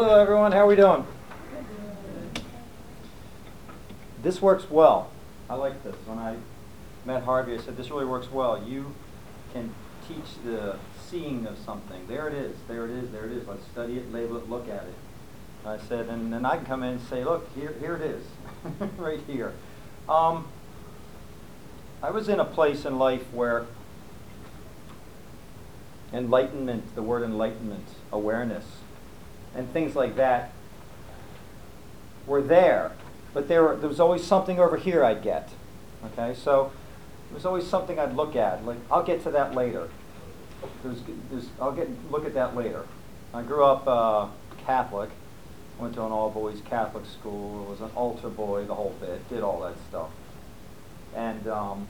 Hello, everyone. How are we doing? This works well. I like this. When I met Harvey, I said, this really works well. You can teach the seeing of something. There it is. There it is. There it is. Let's study it, label it, look at it. I said, and then I can come in and say, look, here, here it is, right here. Um, I was in a place in life where enlightenment, the word enlightenment, awareness, and things like that were there, but there, were, there was always something over here I'd get. Okay, so there was always something I'd look at. Like I'll get to that later. There's, there's, I'll get look at that later. I grew up uh, Catholic. Went to an all boys Catholic school. Was an altar boy, the whole bit. Did all that stuff, and um,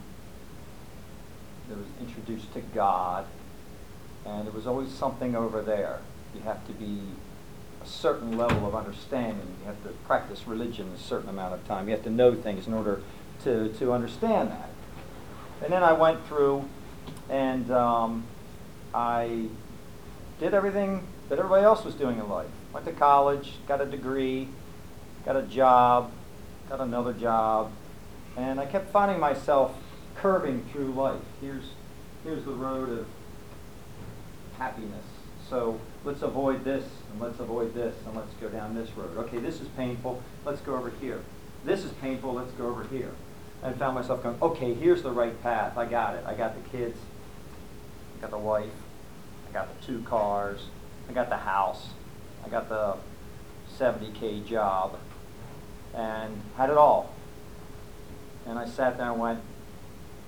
was introduced to God, and there was always something over there. You have to be certain level of understanding. You have to practice religion a certain amount of time. You have to know things in order to, to understand that. And then I went through and um, I did everything that everybody else was doing in life. Went to college, got a degree, got a job, got another job, and I kept finding myself curving through life. Here's, here's the road of happiness. So let's avoid this, and let's avoid this, and let's go down this road. Okay, this is painful. Let's go over here. This is painful. Let's go over here. And found myself going, okay, here's the right path. I got it. I got the kids. I got the wife. I got the two cars. I got the house. I got the 70K job. And had it all. And I sat there and went,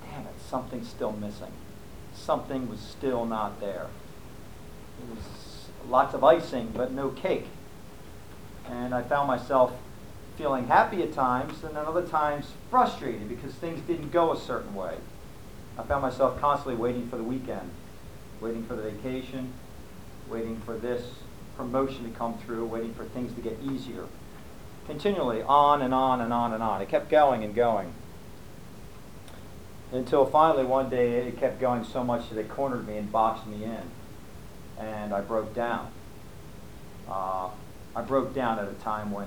damn it, something's still missing. Something was still not there. It was lots of icing, but no cake. And I found myself feeling happy at times, and then other times frustrated because things didn't go a certain way. I found myself constantly waiting for the weekend, waiting for the vacation, waiting for this promotion to come through, waiting for things to get easier. Continually, on and on and on and on. It kept going and going. Until finally one day it kept going so much that it cornered me and boxed me in and I broke down. Uh, I broke down at a time when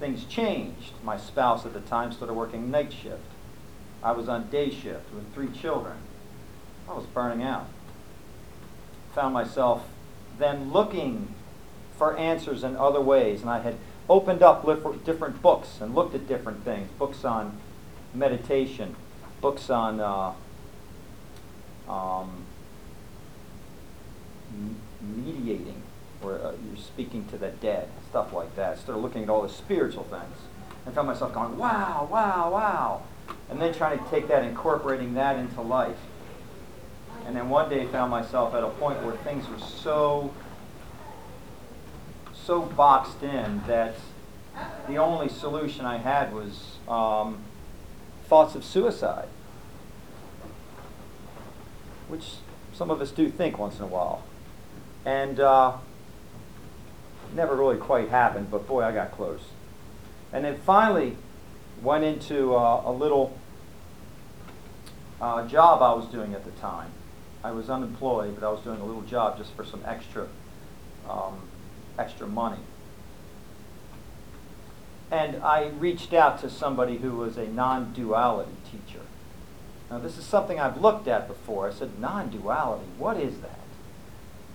things changed. My spouse at the time started working night shift. I was on day shift with three children. I was burning out. Found myself then looking for answers in other ways, and I had opened up different books and looked at different things books on meditation, books on uh, um, mediating, or uh, you're speaking to the dead, stuff like that. Started looking at all the spiritual things. and found myself going, wow, wow, wow. And then trying to take that, incorporating that into life. And then one day found myself at a point where things were so, so boxed in that the only solution I had was um, thoughts of suicide, which some of us do think once in a while. And uh, never really quite happened, but boy, I got close. And then finally went into uh, a little uh, job I was doing at the time. I was unemployed, but I was doing a little job just for some extra, um, extra money. And I reached out to somebody who was a non-duality teacher. Now, this is something I've looked at before. I said, non-duality, what is that?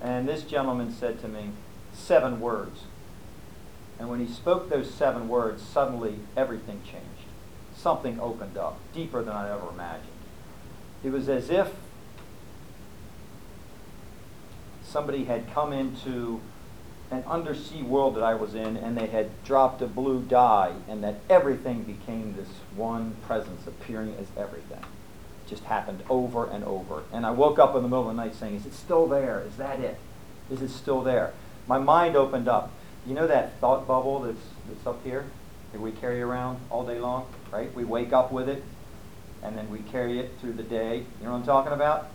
And this gentleman said to me, seven words. And when he spoke those seven words, suddenly everything changed. Something opened up, deeper than I ever imagined. It was as if somebody had come into an undersea world that I was in and they had dropped a blue dye and that everything became this one presence appearing as everything just happened over and over. And I woke up in the middle of the night saying, Is it still there? Is that it? Is it still there? My mind opened up. You know that thought bubble that's, that's up here that we carry around all day long, right? We wake up with it, and then we carry it through the day. You know what I'm talking about?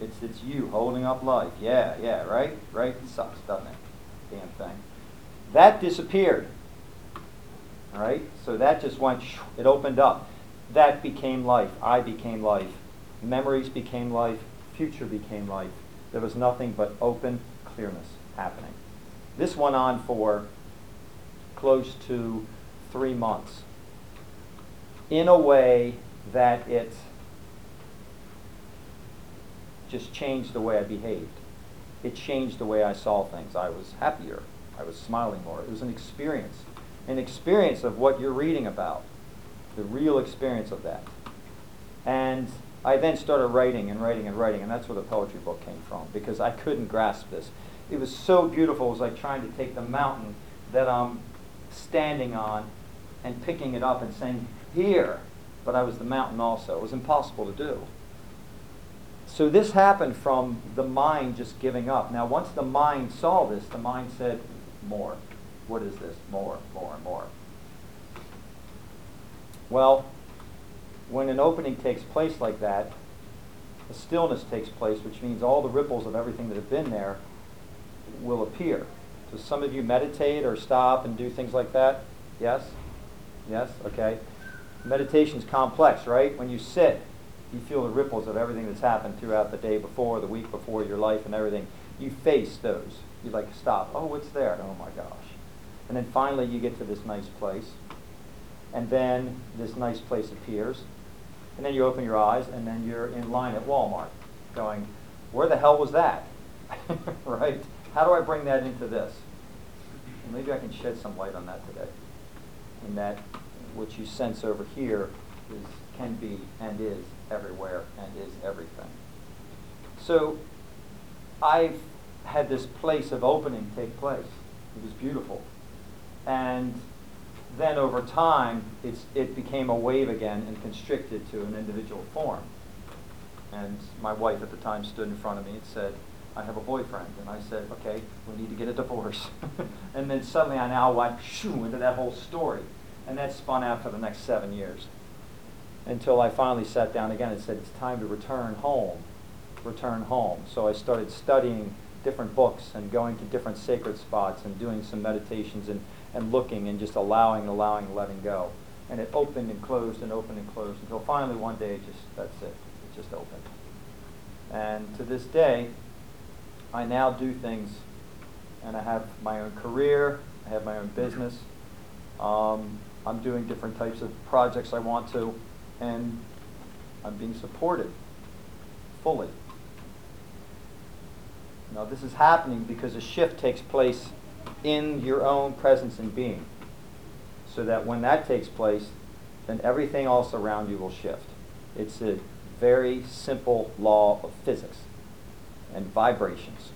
It's, it's you holding up life. Yeah, yeah, right? Right? It sucks, doesn't it? Damn thing. That disappeared. All right? So that just went, it opened up that became life. I became life. Memories became life. Future became life. There was nothing but open clearness happening. This went on for close to three months in a way that it just changed the way I behaved. It changed the way I saw things. I was happier. I was smiling more. It was an experience, an experience of what you're reading about, the real experience of that. And I then started writing and writing and writing, and that's where the poetry book came from, because I couldn't grasp this. It was so beautiful. It was like trying to take the mountain that I'm standing on and picking it up and saying, Here. But I was the mountain also. It was impossible to do. So this happened from the mind just giving up. Now, once the mind saw this, the mind said, More. What is this? More, more, and more. Well, when an opening takes place like that, a stillness takes place, which means all the ripples of everything that have been there will appear. So some of you meditate or stop and do things like that? Yes? Yes? Okay. Meditation's complex, right? When you sit, you feel the ripples of everything that's happened throughout the day before, the week before, your life and everything. You face those. You like stop. Oh, what's there? Oh my gosh. And then finally you get to this nice place. And then this nice place appears. And then you open your eyes and then you're in line at Walmart going, where the hell was that? right? How do I bring that into this? And maybe I can shed some light on that today. And that what you sense over here is can be and is everywhere and is everything. So I've had this place of opening take place. It was beautiful. And then over time, it became a wave again and constricted to an individual form. And my wife at the time stood in front of me and said, I have a boyfriend. And I said, okay, we need to get a divorce. and then suddenly I now went shoo, into that whole story. And that spun out for the next seven years until I finally sat down again and said, it's time to return home, return home. So I started studying different books and going to different sacred spots and doing some meditations and, and looking and just allowing and allowing and letting go. And it opened and closed and opened and closed until finally one day it just, that's it, it just opened. And to this day, I now do things and I have my own career, I have my own business. Um, I'm doing different types of projects I want to and I'm being supported fully. Now, this is happening because a shift takes place in your own presence and being. So that when that takes place, then everything else around you will shift. It's a very simple law of physics and vibrations.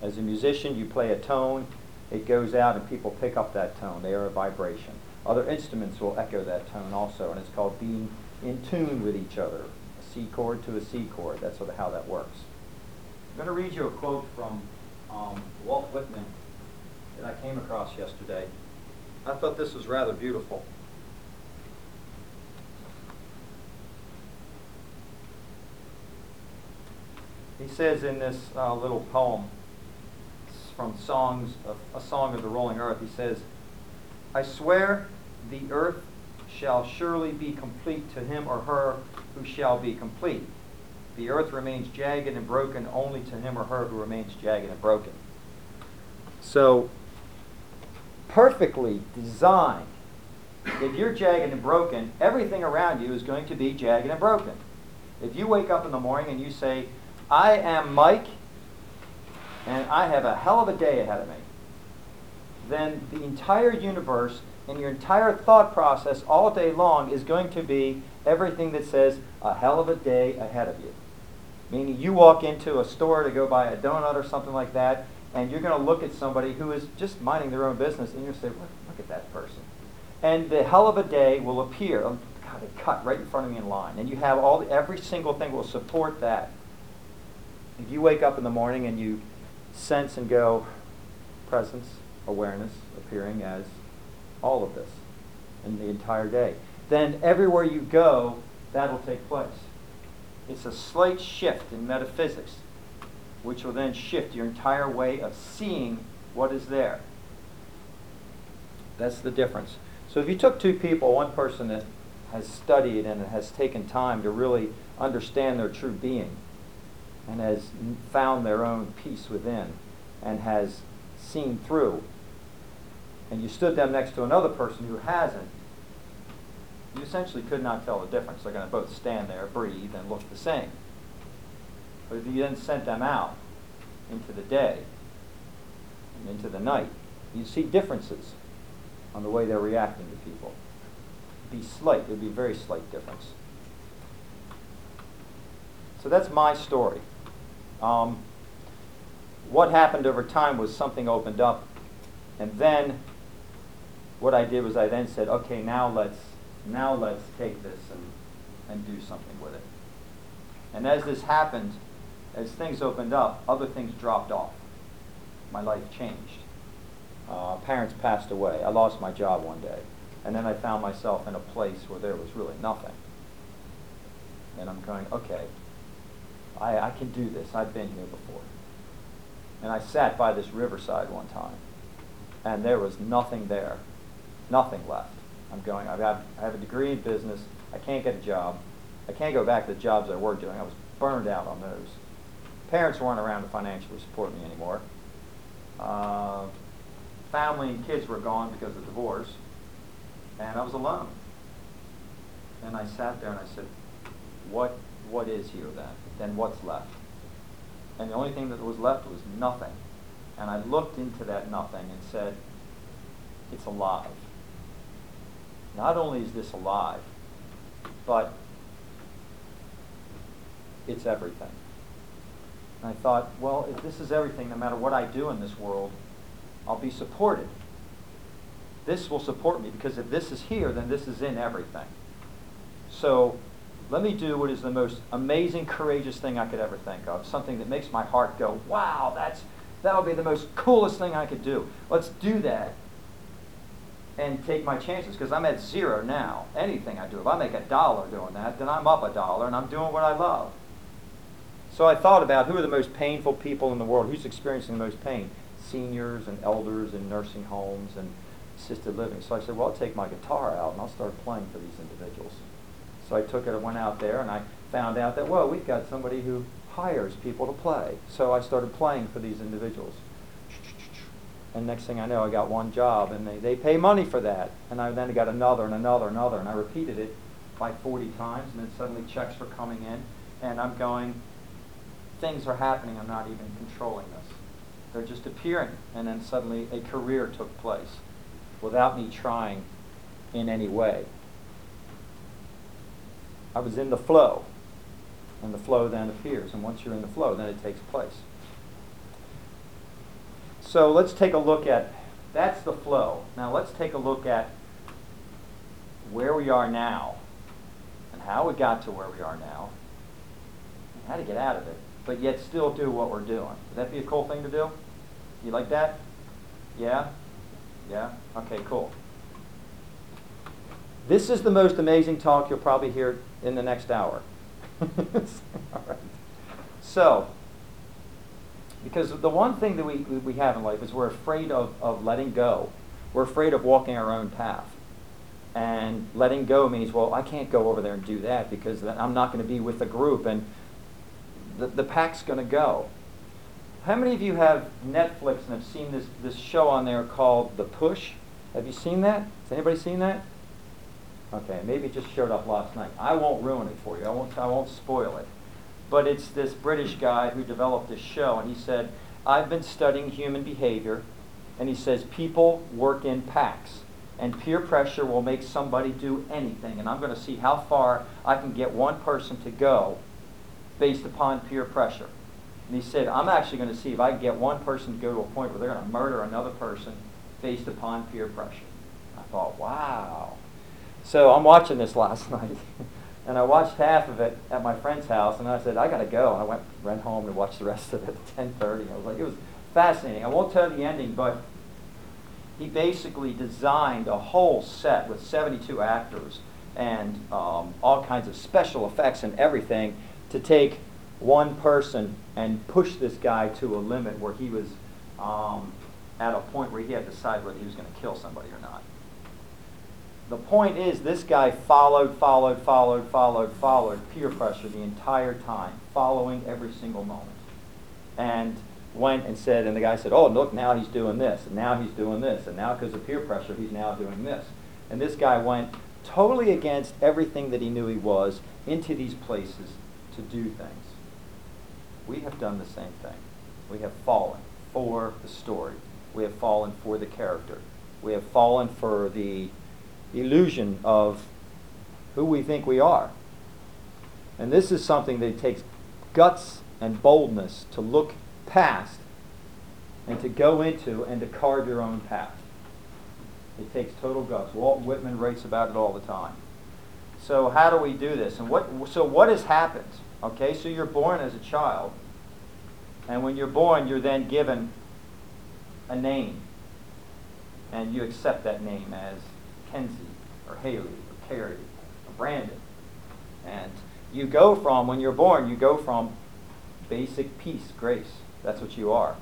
As a musician, you play a tone, it goes out, and people pick up that tone. They are a vibration. Other instruments will echo that tone also, and it's called being in tune with each other. A C chord to a C chord. That's sort of how that works. I'm going to read you a quote from um, Walt Whitman that I came across yesterday. I thought this was rather beautiful. He says in this uh, little poem from songs of, a song of the rolling earth, he says, I swear the earth shall surely be complete to him or her who shall be complete. The earth remains jagged and broken only to him or her who remains jagged and broken. So, perfectly designed. If you're jagged and broken, everything around you is going to be jagged and broken. If you wake up in the morning and you say, I am Mike, and I have a hell of a day ahead of me, then the entire universe and your entire thought process all day long is going to be everything that says a hell of a day ahead of you. Meaning you walk into a store to go buy a donut or something like that, and you're going to look at somebody who is just minding their own business, and you'll say, look, look at that person. And the hell of a day will appear. Oh, God, it cut right in front of me in line. And you have all the, every single thing will support that. If you wake up in the morning and you sense and go, presence, awareness, appearing as all of this in the entire day. Then everywhere you go, that'll take place. It's a slight shift in metaphysics, which will then shift your entire way of seeing what is there. That's the difference. So if you took two people, one person that has studied and has taken time to really understand their true being and has found their own peace within and has seen through, and you stood them next to another person who hasn't, you essentially could not tell the difference. They're going to both stand there, breathe, and look the same. But if you then sent them out into the day and into the night, you see differences on the way they're reacting to people. It'd be slight, it would be a very slight difference. So that's my story. Um, what happened over time was something opened up, and then what I did was I then said, okay, now let's now let's take this and, and do something with it. And as this happened, as things opened up, other things dropped off. My life changed. Uh, parents passed away. I lost my job one day. And then I found myself in a place where there was really nothing. And I'm going, okay, I, I can do this. I've been here before. And I sat by this riverside one time, and there was nothing there, nothing left. I'm going, I have, got, I have a degree in business. I can't get a job. I can't go back to the jobs I were doing. I was burned out on those. Parents weren't around to financially support me anymore. Uh, family and kids were gone because of divorce. And I was alone. And I sat there and I said, what, what is here then? Then what's left? And the only thing that was left was nothing. And I looked into that nothing and said, it's alive. Not only is this alive, but it's everything. And I thought, well, if this is everything, no matter what I do in this world, I'll be supported. This will support me because if this is here, then this is in everything. So let me do what is the most amazing, courageous thing I could ever think of. Something that makes my heart go, wow, that's, that'll be the most coolest thing I could do. Let's do that and take my chances because I'm at zero now. Anything I do, if I make a dollar doing that, then I'm up a dollar and I'm doing what I love. So I thought about who are the most painful people in the world, who's experiencing the most pain? Seniors and elders and nursing homes and assisted living. So I said, well, I'll take my guitar out and I'll start playing for these individuals. So I took it and went out there and I found out that, well, we've got somebody who hires people to play. So I started playing for these individuals. And next thing I know, I got one job, and they, they pay money for that. And I then got another and another and another, and I repeated it like 40 times, and then suddenly checks were coming in, and I'm going, things are happening, I'm not even controlling this. They're just appearing, and then suddenly a career took place without me trying in any way. I was in the flow, and the flow then appears, and once you're in the flow, then it takes place. So let's take a look at, that's the flow. Now let's take a look at where we are now and how we got to where we are now and how to get out of it, but yet still do what we're doing. Would that be a cool thing to do? You like that? Yeah? Yeah? Okay, cool. This is the most amazing talk you'll probably hear in the next hour. All right. So, because the one thing that we, we have in life is we're afraid of, of letting go. We're afraid of walking our own path. And letting go means, well, I can't go over there and do that because I'm not going to be with the group and the, the pack's going to go. How many of you have Netflix and have seen this, this show on there called The Push? Have you seen that? Has anybody seen that? Okay, maybe it just showed up last night. I won't ruin it for you. I won't, I won't spoil it but it's this British guy who developed this show, and he said, I've been studying human behavior, and he says people work in packs, and peer pressure will make somebody do anything, and I'm going to see how far I can get one person to go based upon peer pressure. And he said, I'm actually going to see if I can get one person to go to a point where they're going to murder another person based upon peer pressure. I thought, wow. So I'm watching this last night. And I watched half of it at my friend's house, and I said, I got to go. And I went, ran home and watched the rest of it at 10.30. I was like, it was fascinating. I won't tell the ending, but he basically designed a whole set with 72 actors and um, all kinds of special effects and everything to take one person and push this guy to a limit where he was um, at a point where he had to decide whether he was going to kill somebody or not the point is this guy followed, followed, followed, followed, followed peer pressure the entire time, following every single moment. And went and said, and the guy said, oh, look, now he's doing this, and now he's doing this, and now because of peer pressure, he's now doing this. And this guy went totally against everything that he knew he was into these places to do things. We have done the same thing. We have fallen for the story. We have fallen for the character. We have fallen for the illusion of who we think we are. And this is something that takes guts and boldness to look past and to go into and to carve your own path. It takes total guts. Walt Whitman writes about it all the time. So how do we do this? And what so what has happened? Okay, so you're born as a child. And when you're born, you're then given a name. And you accept that name as Kenzie or Haley or Carrie or Brandon. And you go from, when you're born, you go from basic peace, grace. That's what you are.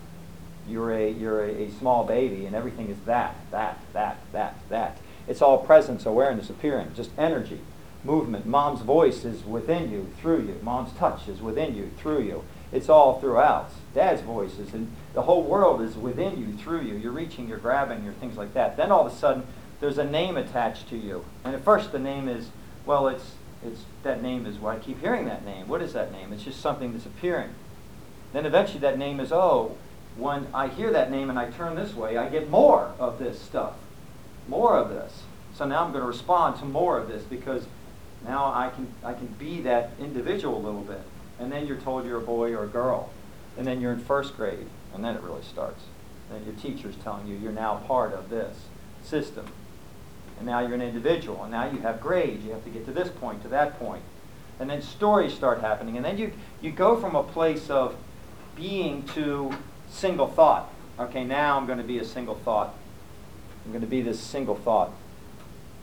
You're a, you're a, a small baby, and everything is that, that, that, that, that. It's all presence, awareness, appearing, just energy, movement. Mom's voice is within you, through you. Mom's touch is within you, through you. It's all throughout. Dad's voice is, and the whole world is within you, through you. You're reaching, you're grabbing, you're things like that. Then all of a sudden, there's a name attached to you. And at first, the name is, well, it's, it's that name is, why I keep hearing that name. What is that name? It's just something that's appearing. Then eventually that name is, oh, when I hear that name and I turn this way, I get more of this stuff, more of this. So now I'm going to respond to more of this because now I can, I can be that individual a little bit. And then you're told you're a boy or a girl. And then you're in first grade, and then it really starts. Then your teacher's telling you you're now part of this system. And now you're an individual, and now you have grades. You have to get to this point, to that point. And then stories start happening. And then you, you go from a place of being to single thought. Okay, now I'm going to be a single thought. I'm going to be this single thought.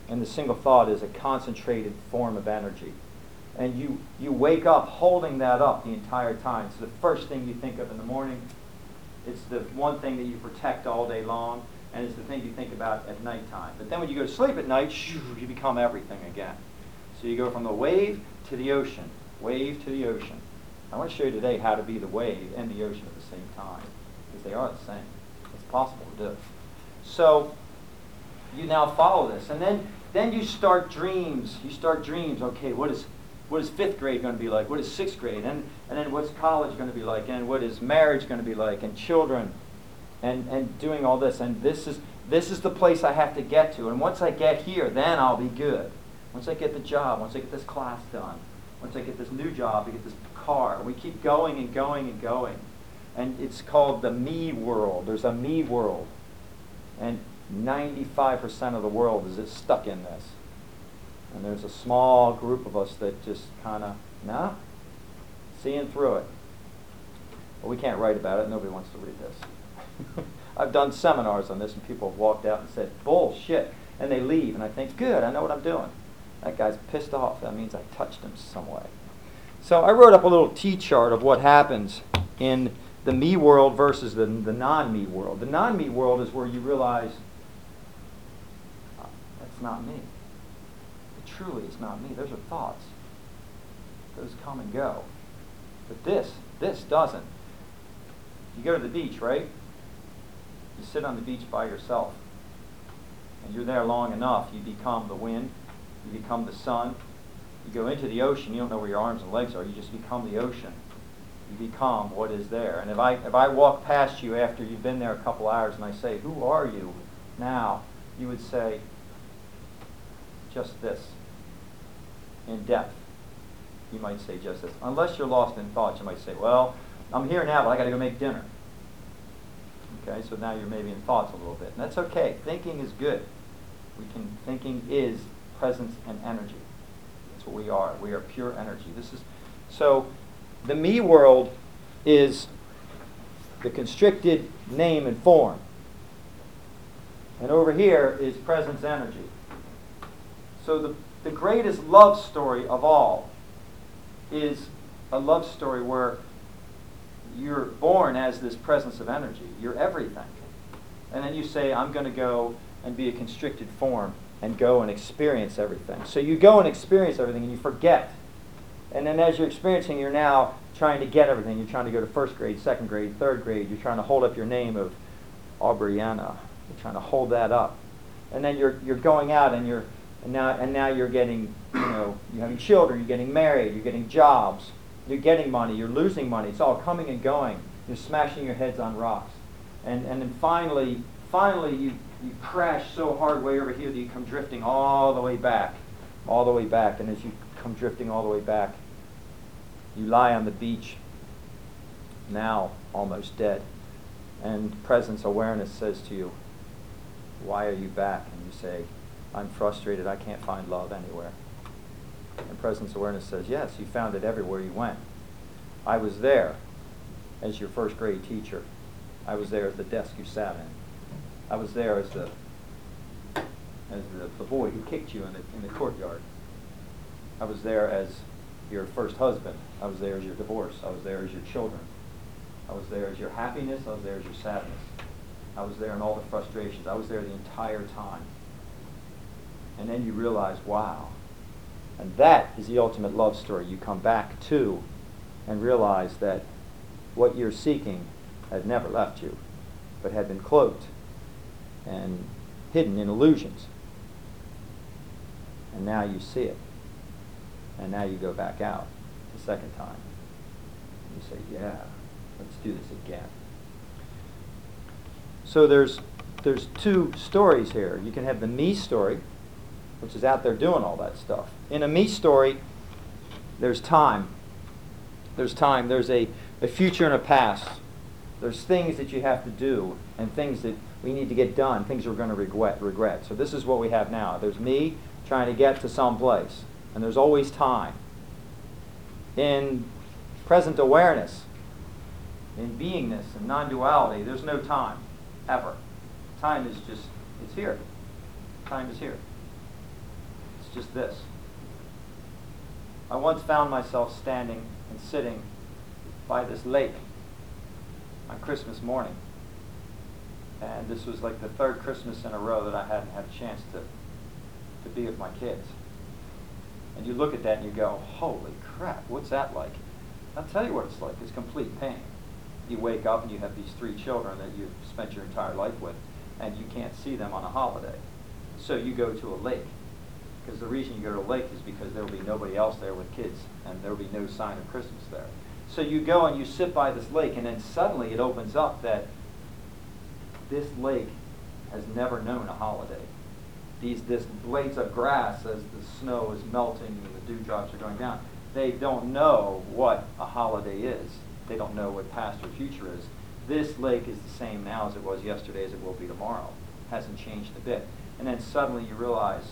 And the single thought is a concentrated form of energy. And you, you wake up holding that up the entire time. It's the first thing you think of in the morning. It's the one thing that you protect all day long. And it's the thing you think about at nighttime. But then when you go to sleep at night, shoo, you become everything again. So you go from the wave to the ocean, wave to the ocean. I want to show you today how to be the wave and the ocean at the same time, because they are the same. It's possible to do. So you now follow this, and then then you start dreams. You start dreams. Okay, what is what is fifth grade going to be like? What is sixth grade? And and then what's college going to be like? And what is marriage going to be like? And children, and and doing all this. And this is this is the place I have to get to. And once I get here, then I'll be good. Once I get the job, once I get this class done, once I get this new job, I get this car. We keep going and going and going. And it's called the me world. There's a me world. And 95% of the world is stuck in this. And there's a small group of us that just kind of, nah, seeing through it. But we can't write about it. Nobody wants to read this. I've done seminars on this, and people have walked out and said, bullshit. And they leave, and I think, good, I know what I'm doing. That guy's pissed off. That means I touched him some way. So I wrote up a little T-chart of what happens in the me world versus the, the non-me world. The non-me world is where you realize that's not me. It truly is not me. Those are thoughts. Those come and go. But this, this doesn't. You go to the beach, right? You sit on the beach by yourself. And you're there long enough, you become the wind, you become the sun, you go into the ocean, you don't know where your arms and legs are. You just become the ocean. You become what is there. And if I, if I walk past you after you've been there a couple hours and I say, Who are you now? You would say, Just this. In depth. You might say just this. Unless you're lost in thoughts, you might say, Well, I'm here now, but I got to go make dinner. Okay, so now you're maybe in thoughts a little bit. And that's okay. Thinking is good. We can thinking is presence and energy That's what we are. We are pure energy. This is so the me world is the constricted name and form. And over here is presence energy. So the, the greatest love story of all is a love story where you're born as this presence of energy. You're everything. And then you say, I'm going to go and be a constricted form and go and experience everything. So you go and experience everything and you forget And then as you're experiencing, you're now trying to get everything. You're trying to go to first grade, second grade, third grade. You're trying to hold up your name of Aubriana. You're trying to hold that up. And then you're, you're going out and you're and now, and now you're getting, you know, you're having children, you're getting married, you're getting jobs, you're getting money, you're losing money. It's all coming and going. You're smashing your heads on rocks. And, and then finally, finally you, you crash so hard way over here that you come drifting all the way back, all the way back. And as you come drifting all the way back, you lie on the beach, now almost dead. And presence awareness says to you, why are you back? And you say, I'm frustrated. I can't find love anywhere. And presence awareness says, yes, you found it everywhere you went. I was there as your first grade teacher. I was there at the desk you sat in. I was there as the as the, the boy who kicked you in the, in the courtyard. I was there as your first husband. I was there as your divorce. I was there as your children. I was there as your happiness. I was there as your sadness. I was there in all the frustrations. I was there the entire time. And then you realize, wow. And that is the ultimate love story. You come back to and realize that what you're seeking had never left you, but had been cloaked and hidden in illusions. And now you see it. And now you go back out the second time. You say, yeah, let's do this again. So there's, there's two stories here. You can have the me story, which is out there doing all that stuff. In a me story, there's time. There's time. There's a, a future and a past. There's things that you have to do and things that we need to get done, things we're going to regret. regret. So this is what we have now. There's me trying to get to some place, and there's always time. In present awareness, in beingness and non-duality, there's no time, ever. Time is just, it's here. Time is here. Just this. I once found myself standing and sitting by this lake on Christmas morning. And this was like the third Christmas in a row that I hadn't had a chance to, to be with my kids. And you look at that and you go, holy crap, what's that like? I'll tell you what it's like. It's complete pain. You wake up and you have these three children that you've spent your entire life with, and you can't see them on a holiday. So you go to a lake. Because the reason you go to a lake is because there will be nobody else there with kids, and there will be no sign of Christmas there. So you go and you sit by this lake, and then suddenly it opens up that this lake has never known a holiday. These this blades of grass as the snow is melting and the dewdrops are going down. They don't know what a holiday is. They don't know what past or future is. This lake is the same now as it was yesterday as it will be tomorrow. Hasn't changed a bit. And then suddenly you realize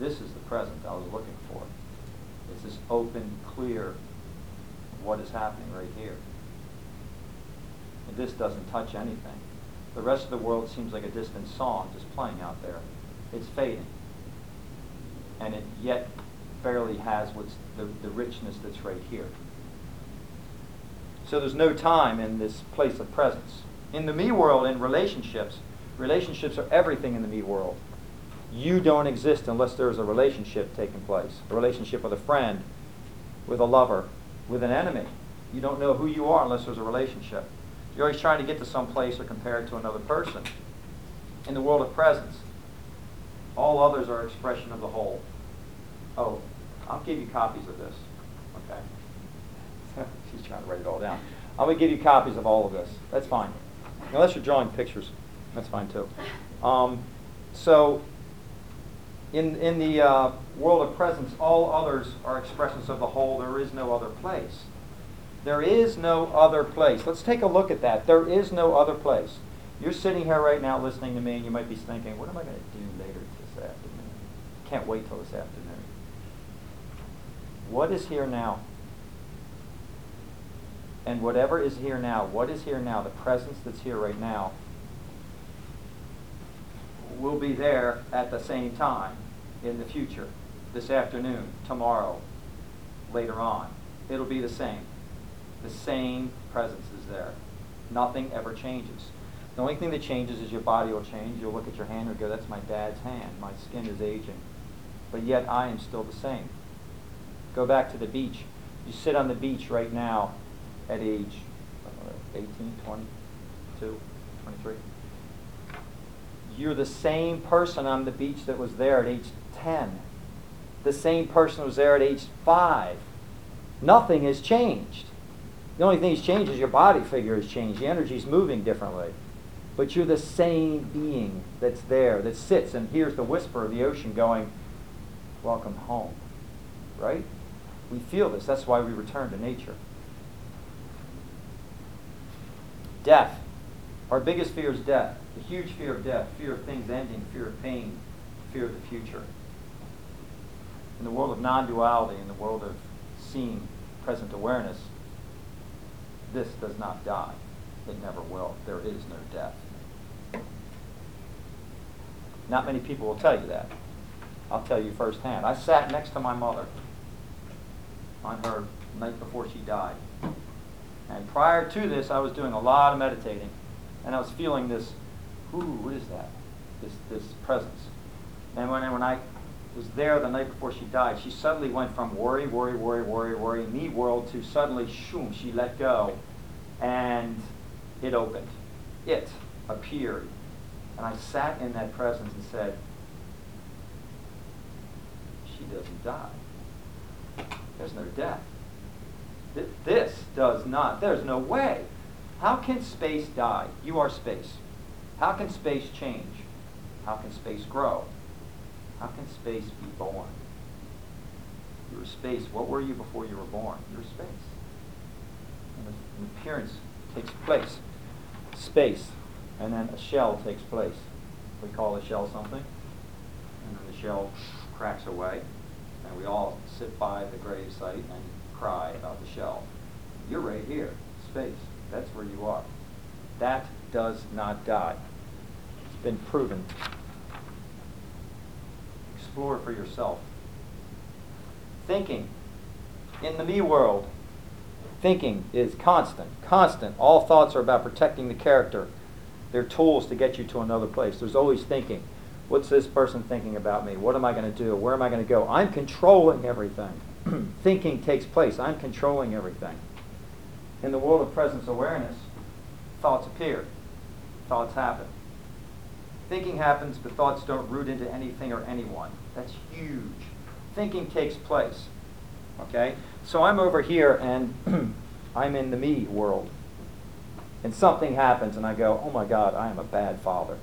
this is the present I was looking for. It's this open, clear what is happening right here. And this doesn't touch anything. The rest of the world seems like a distant song just playing out there. It's fading. And it yet barely has what's the, the richness that's right here. So there's no time in this place of presence. In the me world, in relationships, relationships are everything in the me world. You don't exist unless there's a relationship taking place. A relationship with a friend, with a lover, with an enemy. You don't know who you are unless there's a relationship. You're always trying to get to some place or compare it to another person. In the world of presence, all others are expression of the whole. Oh, I'll give you copies of this. Okay? She's trying to write it all down. I'm going to give you copies of all of this. That's fine. Unless you're drawing pictures, that's fine too. Um, so, in, in the uh, world of presence, all others are expressions of the whole. There is no other place. There is no other place. Let's take a look at that. There is no other place. You're sitting here right now listening to me, and you might be thinking, what am I going to do later this afternoon? Can't wait till this afternoon. What is here now? And whatever is here now, what is here now, the presence that's here right now, will be there at the same time in the future, this afternoon, tomorrow, later on. It'll be the same. The same presence is there. Nothing ever changes. The only thing that changes is your body will change. You'll look at your hand and go, that's my dad's hand. My skin is aging. But yet I am still the same. Go back to the beach. You sit on the beach right now at age uh, 18, 22, 23. You're the same person on the beach that was there at age 10. The same person was there at age 5. Nothing has changed. The only thing that's changed is your body figure has changed. The energy's moving differently. But you're the same being that's there, that sits and hears the whisper of the ocean going, Welcome home. Right? We feel this. That's why we return to nature. Death. Our biggest fear is death. The huge fear of death, fear of things ending, fear of pain, fear of the future. In the world of non duality, in the world of seeing present awareness, this does not die. It never will. There is no death. Not many people will tell you that. I'll tell you firsthand. I sat next to my mother on her night before she died. And prior to this, I was doing a lot of meditating. And I was feeling this, ooh, what is that? This, this presence. And when, when I was there the night before she died, she suddenly went from worry, worry, worry, worry, worry, me world to suddenly, shoom, she let go. And it opened. It appeared. And I sat in that presence and said, she doesn't die. There's no death. This does not. There's no way. How can space die? You are space. How can space change? How can space grow? How can space be born? You were space. What were you before you were born? You were space. An appearance takes place. Space. And then a shell takes place. We call a shell something. And then the shell cracks away. And we all sit by the grave site and cry about the shell. You're right here. Space. That's where you are. That does not die. It's been proven. Explore for yourself. Thinking. In the me world, thinking is constant. Constant. All thoughts are about protecting the character. They're tools to get you to another place. There's always thinking. What's this person thinking about me? What am I going to do? Where am I going to go? I'm controlling everything. thinking takes place. I'm controlling everything. In the world of presence awareness, thoughts appear, thoughts happen. Thinking happens, but thoughts don't root into anything or anyone. That's huge. Thinking takes place. Okay? So I'm over here and I'm in the me world. And something happens and I go, oh my God, I am a bad father.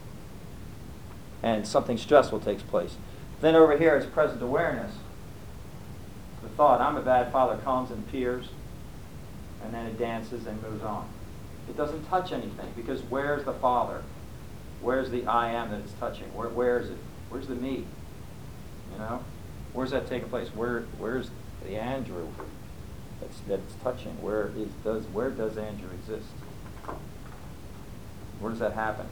And something stressful takes place. Then over here is present awareness. The thought, I'm a bad father, comes and appears and then it dances and moves on. It doesn't touch anything because where's the Father? Where's the I am that it's touching? Where, where is it? Where's the me? You know? Where's that taking place? Where, where's the Andrew that's, that's touching? Where is does where does Andrew exist? Where does that happen?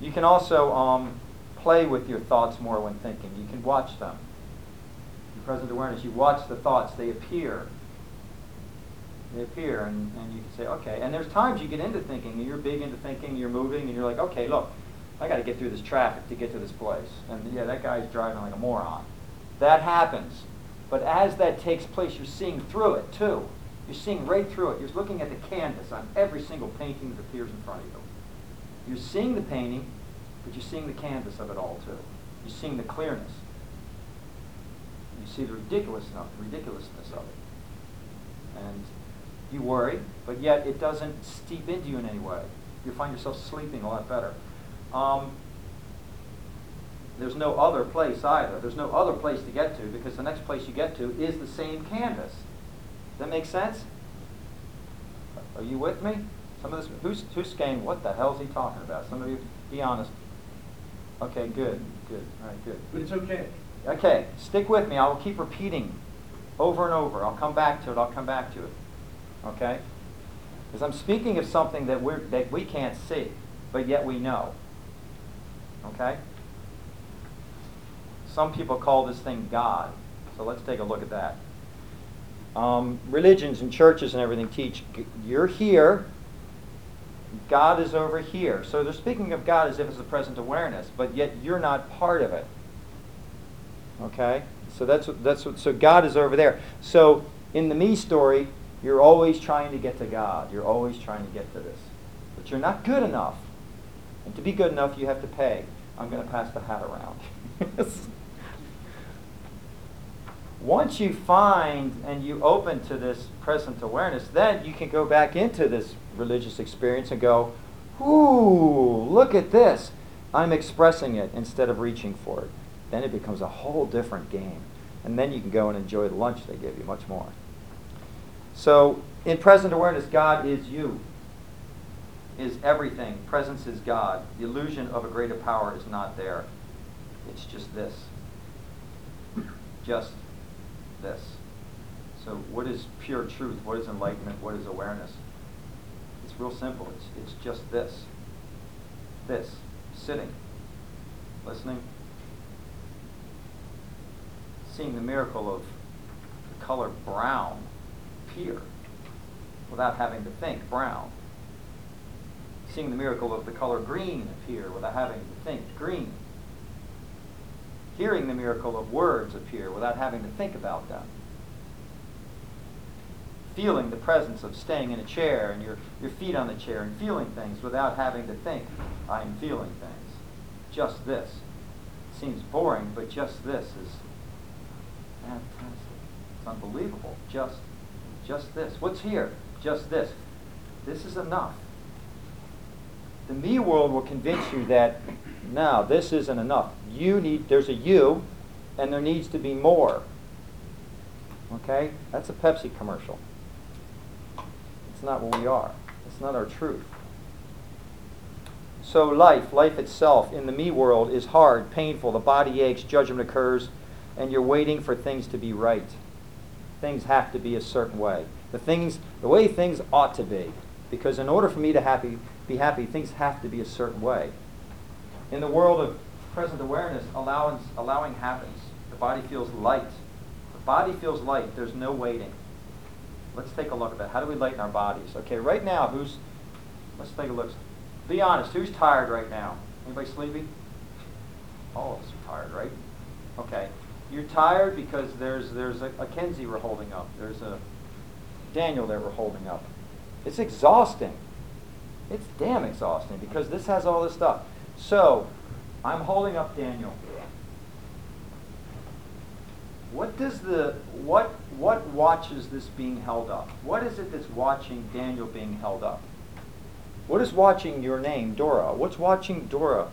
You can also um, play with your thoughts more when thinking. You can watch them. In present awareness, you watch the thoughts; they appear they appear, and, and you can say, okay. And there's times you get into thinking, and you're big into thinking, you're moving, and you're like, okay, look, I got to get through this traffic to get to this place. And yeah, that guy's driving like a moron. That happens. But as that takes place, you're seeing through it too. You're seeing right through it. You're looking at the canvas on every single painting that appears in front of you. You're seeing the painting, but you're seeing the canvas of it all too. You're seeing the clearness. You see the ridiculousness, ridiculousness of it. And you worry, but yet it doesn't steep into you in any way. You find yourself sleeping a lot better. Um, there's no other place either. There's no other place to get to because the next place you get to is the same canvas. Does that make sense? Are you with me? Some of this, who's, who's saying, what the hell is he talking about? Some of you, be honest. Okay, good, good, all right, good. But it's okay. Okay, stick with me. I will keep repeating over and over. I'll come back to it. I'll come back to it. Okay? Because I'm speaking of something that, we're, that we can't see, but yet we know. Okay? Some people call this thing God. So let's take a look at that. Um, religions and churches and everything teach you're here, God is over here. So they're speaking of God as if it's a present awareness, but yet you're not part of it. Okay? So that's what, that's what, so God is over there. So in the me story, you're always trying to get to God. You're always trying to get to this. But you're not good enough. And to be good enough, you have to pay. I'm going to pass the hat around. Once you find and you open to this present awareness, then you can go back into this religious experience and go, ooh, look at this. I'm expressing it instead of reaching for it. Then it becomes a whole different game. And then you can go and enjoy the lunch they give you much more. So, in present awareness, God is you, is everything. Presence is God. The illusion of a greater power is not there. It's just this. Just this. So, what is pure truth? What is enlightenment? What is awareness? It's real simple. It's, it's just this. This. Sitting. Listening. Seeing the miracle of the color brown appear without having to think brown. Seeing the miracle of the color green appear without having to think green. Hearing the miracle of words appear without having to think about them feeling the presence of staying in a chair and your, your feet on the chair and feeling things without having to think, I am feeling things. Just this. Seems boring, but just this is fantastic. It's unbelievable. Just, just this. What's here? Just this. This is enough. The me world will convince you that no, this isn't enough. You need, there's a you, and there needs to be more. Okay? That's a Pepsi commercial. It's not what we are. It's not our truth. So life, life itself in the me world is hard, painful, the body aches, judgment occurs, and you're waiting for things to be right. Things have to be a certain way. The things the way things ought to be. Because in order for me to happy be happy, things have to be a certain way. In the world of present awareness, allowance, allowing happens. The body feels light. The body feels light. There's no waiting. Let's take a look at that. How do we lighten our bodies? Okay, right now, who's, let's take a look. Be honest, who's tired right now? Anybody sleepy? All of us are tired, right? Okay. You're tired because there's, there's a, a Kenzie we're holding up. There's a Daniel there we're holding up. It's exhausting. It's damn exhausting because this has all this stuff. So, I'm holding up Daniel. What does the what what watches this being held up? What is it that's watching Daniel being held up? What is watching your name, Dora? What's watching Dora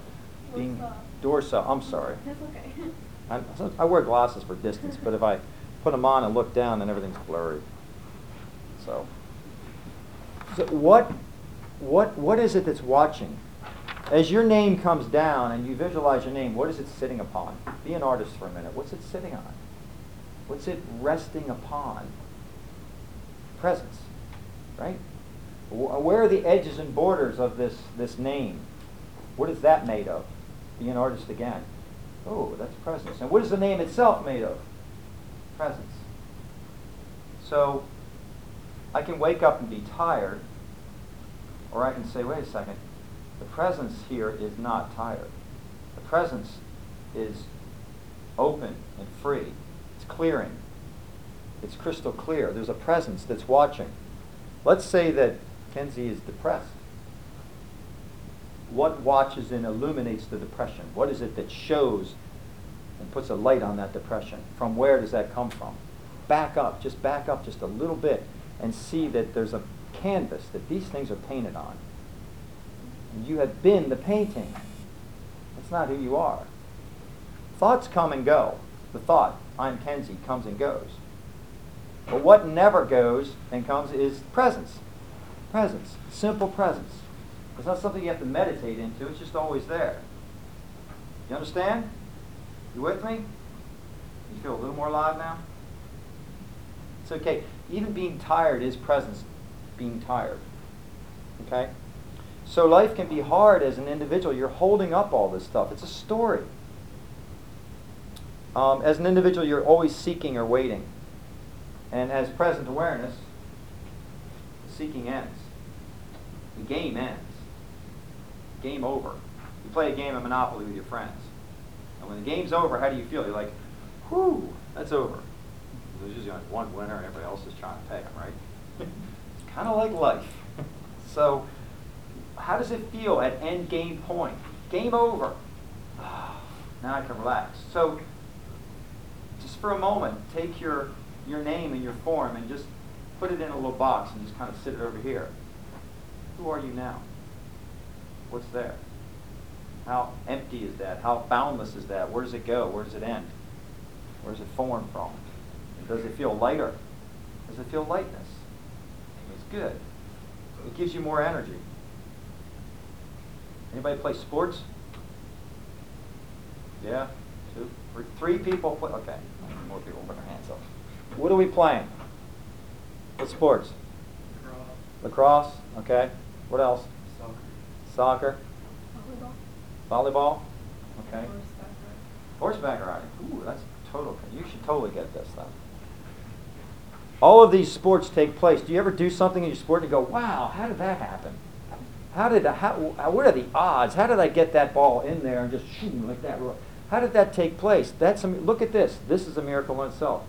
being Dorsa? I'm sorry. That's okay. I'm, I wear glasses for distance, but if I put them on and look down, then everything's blurry. So, so what what what is it that's watching? As your name comes down and you visualize your name, what is it sitting upon? Be an artist for a minute. What's it sitting on? What's it resting upon? Presence, right? Where are the edges and borders of this, this name? What is that made of? Be an artist again. Oh, that's presence. And what is the name itself made of? Presence. So I can wake up and be tired, or I can say, wait a second, the presence here is not tired. The presence is open and free It's clearing. It's crystal clear. There's a presence that's watching. Let's say that Kenzie is depressed. What watches and illuminates the depression? What is it that shows and puts a light on that depression? From where does that come from? Back up, just back up just a little bit and see that there's a canvas that these things are painted on. And you have been the painting. That's not who you are. Thoughts come and go. The thought, I'm Kenzie comes and goes. But what never goes and comes is presence. Presence. Simple presence. It's not something you have to meditate into, it's just always there. You understand? You with me? You feel a little more alive now? It's okay. Even being tired is presence, being tired. Okay? So life can be hard as an individual. You're holding up all this stuff. It's a story. Um, as an individual, you're always seeking or waiting. And as present awareness, the seeking ends. The game ends. Game over. You play a game of Monopoly with your friends. And when the game's over, how do you feel? You're like, whew, That's over. There's usually only one winner and everybody else is trying to peg them, right? kind of like life. so, how does it feel at end game point? Game over. now I can relax. So, just for a moment, take your, your name and your form and just put it in a little box and just kind of sit it over here. Who are you now? What's there? How empty is that? How boundless is that? Where does it go? Where does it end? Where does it form from? Does it feel lighter? Does it feel lightness? It's good. It gives you more energy. Anybody play sports? Yeah? Two? Three, three people play? Okay. More people put their hands up. What are we playing? What sports? Lacrosse. Lacrosse? Okay. What else? Soccer. Soccer? Volleyball. Volleyball? Okay. Horseback riding. Horseback riding. Ooh, that's total. You should totally get this then. All of these sports take place. Do you ever do something in your sport and you go, "Wow, how did that happen? How did how, what are the odds? How did I get that ball in there and just shoot like that? How did that take place? That's a, look at this. This is a miracle in itself.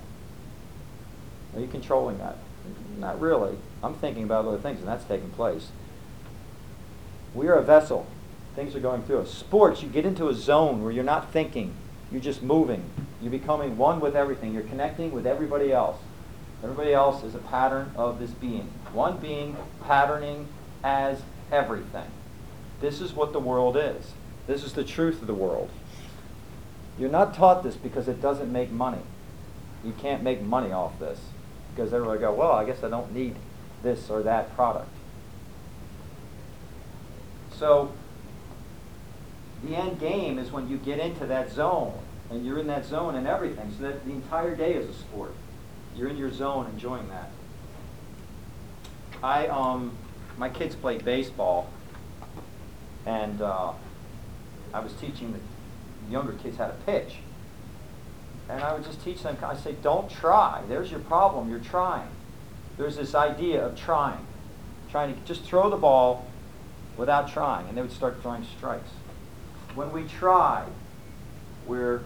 Are you controlling that? Not really. I'm thinking about other things, and that's taking place. We are a vessel. Things are going through us. Sports, you get into a zone where you're not thinking. You're just moving. You're becoming one with everything. You're connecting with everybody else. Everybody else is a pattern of this being. One being patterning as everything. This is what the world is. This is the truth of the world. You're not taught this because it doesn't make money. You can't make money off this because everybody go, well, I guess I don't need this or that product. So the end game is when you get into that zone and you're in that zone and everything. So that the entire day is a sport. You're in your zone enjoying that. I um my kids played baseball and uh, I was teaching the younger kids how to pitch. And I would just teach them, I say, don't try. There's your problem. You're trying. There's this idea of trying. Trying to just throw the ball without trying. And they would start throwing strikes. When we try, we're,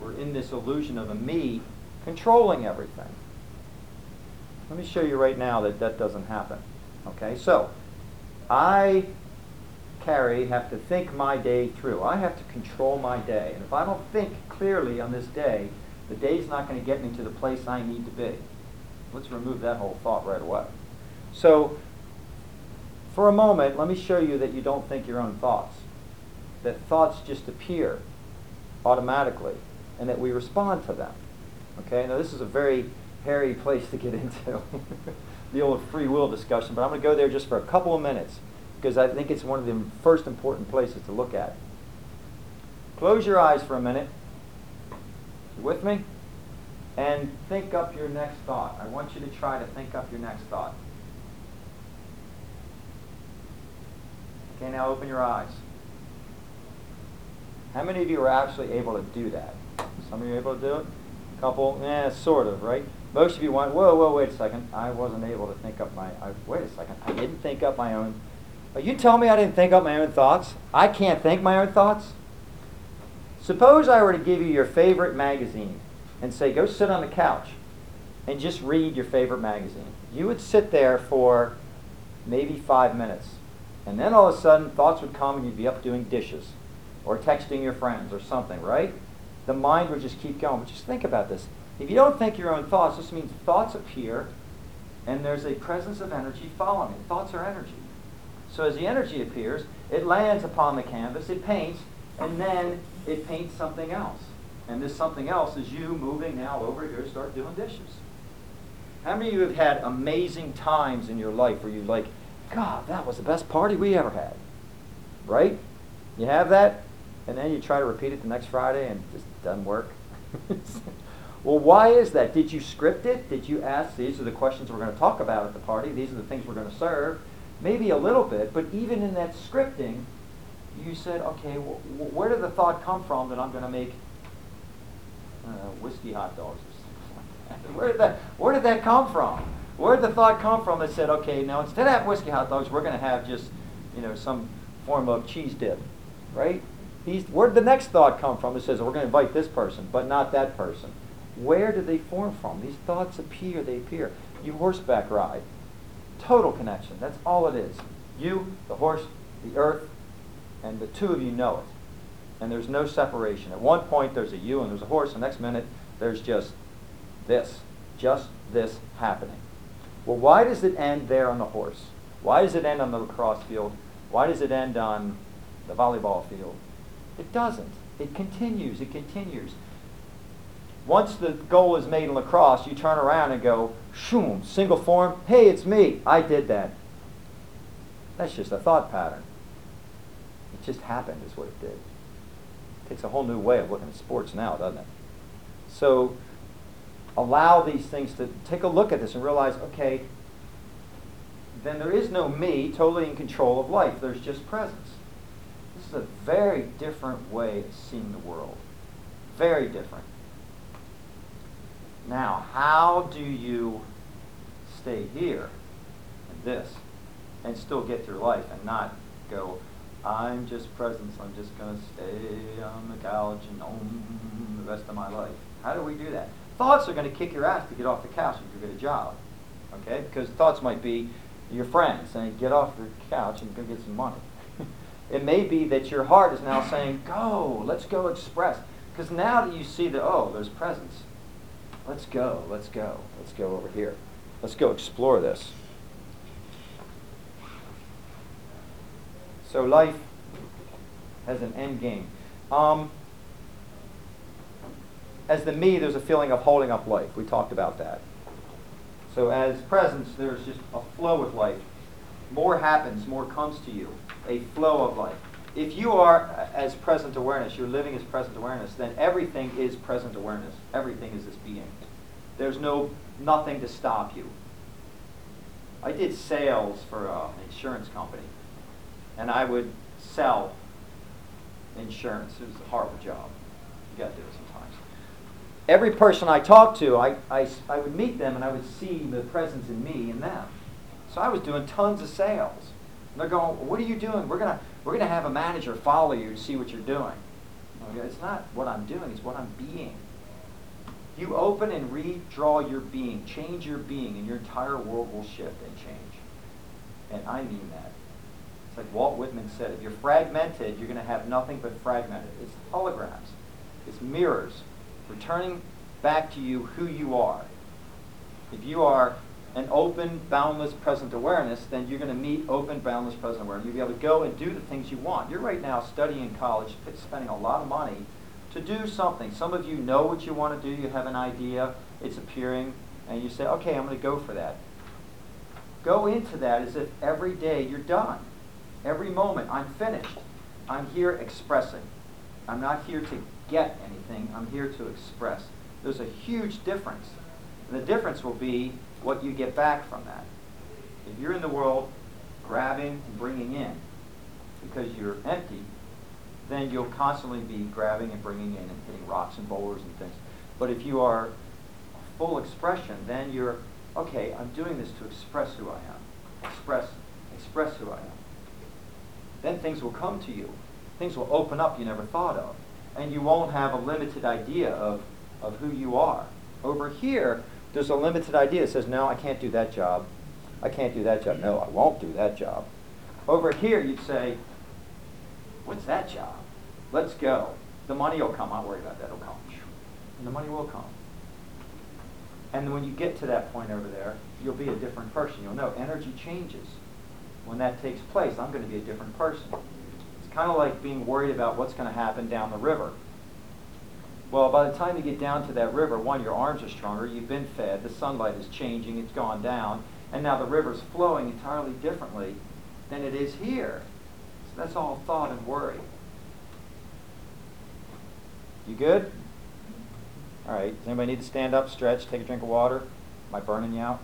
we're in this illusion of a me controlling everything. Let me show you right now that that doesn't happen. Okay, so I, Carrie, have to think my day through. I have to control my day. And if I don't think clearly on this day, the day's not going to get me to the place I need to be. Let's remove that whole thought right away. So, for a moment, let me show you that you don't think your own thoughts. That thoughts just appear automatically and that we respond to them. Okay, now this is a very hairy place to get into the old free will discussion, but I'm going to go there just for a couple of minutes because I think it's one of the first important places to look at. Close your eyes for a minute. You with me? And think up your next thought. I want you to try to think up your next thought. Okay, now open your eyes. How many of you are actually able to do that? Some of you are able to do it? Couple? Yeah, sort of, right? Most of you went, whoa, whoa, wait a second. I wasn't able to think up my, I, wait a second. I didn't think up my own. Are you telling me I didn't think up my own thoughts? I can't think my own thoughts? Suppose I were to give you your favorite magazine and say, go sit on the couch and just read your favorite magazine. You would sit there for maybe five minutes. And then all of a sudden, thoughts would come and you'd be up doing dishes or texting your friends or something, right? The mind would just keep going. But just think about this. If you don't think your own thoughts, this means thoughts appear and there's a presence of energy following it. Thoughts are energy. So as the energy appears, it lands upon the canvas, it paints, and then it paints something else. And this something else is you moving now over here to start doing dishes. How many of you have had amazing times in your life where you like, God, that was the best party we ever had? Right? You have that, and then you try to repeat it the next Friday and it just doesn't work. well, why is that? Did you script it? Did you ask, these are the questions we're going to talk about at the party, these are the things we're going to serve? Maybe a little bit, but even in that scripting, you said, okay, where did the thought come from that I'm going to make uh, whiskey hot dogs? or something?" where did that Where did that come from? Where did the thought come from that said, okay, now instead of having whiskey hot dogs, we're going to have just, you know, some form of cheese dip, right? Where'd the next thought come from It says we're going to invite this person, but not that person? Where do they form from? These thoughts appear, they appear. You horseback ride. Total connection. That's all it is. You, the horse, the earth, and the two of you know it. And there's no separation. At one point, there's a you and there's a horse. The next minute, there's just this. Just this happening. Well, why does it end there on the horse? Why does it end on the lacrosse field? Why does it end on the volleyball field? It doesn't. It continues. It continues. Once the goal is made in lacrosse, you turn around and go, shoom, single form, hey, it's me. I did that. That's just a thought pattern. It just happened, is what it did. It takes a whole new way of looking at sports now, doesn't it? So allow these things to take a look at this and realize, okay, then there is no me totally in control of life. There's just presence. A very different way of seeing the world. Very different. Now, how do you stay here and this and still get through life and not go, I'm just presence, I'm just going to stay on the couch and om the rest of my life? How do we do that? Thoughts are going to kick your ass to get off the couch and get a job. Okay? Because thoughts might be your friends saying, get off your couch and go get some money. It may be that your heart is now saying, go, let's go express. Because now that you see that, oh, there's presence, let's go, let's go, let's go over here. Let's go explore this. So life has an end game. Um, as the me, there's a feeling of holding up life. We talked about that. So as presence, there's just a flow with life. More happens, more comes to you. A flow of life. If you are as present awareness, you're living as present awareness, then everything is present awareness. Everything is this being. There's no nothing to stop you. I did sales for uh, an insurance company, and I would sell insurance. It was a horrible job. You got to do it sometimes. Every person I talked to, I, I, I would meet them and I would see the presence in me and them. So I was doing tons of sales. And they're going, what are you doing? We're going to we're gonna have a manager follow you to see what you're doing. It's not what I'm doing, it's what I'm being. You open and redraw your being, change your being, and your entire world will shift and change. And I mean that. It's like Walt Whitman said, if you're fragmented, you're going to have nothing but fragmented. It's holograms. It's mirrors returning back to you who you are. If you are an open, boundless present awareness, then you're going to meet open, boundless present awareness. You'll be able to go and do the things you want. You're right now studying in college, spending a lot of money to do something. Some of you know what you want to do, you have an idea, it's appearing, and you say, okay, I'm going to go for that. Go into that as if every day you're done. Every moment, I'm finished. I'm here expressing. I'm not here to get anything, I'm here to express. There's a huge difference. And the difference will be what you get back from that. If you're in the world grabbing and bringing in because you're empty, then you'll constantly be grabbing and bringing in and hitting rocks and boulders and things. But if you are full expression, then you're, okay, I'm doing this to express who I am. Express, express who I am. Then things will come to you. Things will open up you never thought of. And you won't have a limited idea of, of who you are. Over here, there's a limited idea. It says, no, I can't do that job. I can't do that job. No, I won't do that job. Over here, you'd say, what's that job? Let's go. The money will come. I'll worry about that. It'll come. And the money will come. And when you get to that point over there, you'll be a different person. You'll know energy changes. When that takes place, I'm going to be a different person. It's kind of like being worried about what's going to happen down the river. Well, by the time you get down to that river, one, your arms are stronger, you've been fed, the sunlight is changing, it's gone down, and now the river's flowing entirely differently than it is here. So that's all thought and worry. You good? All right. Does anybody need to stand up, stretch, take a drink of water? Am I burning you out?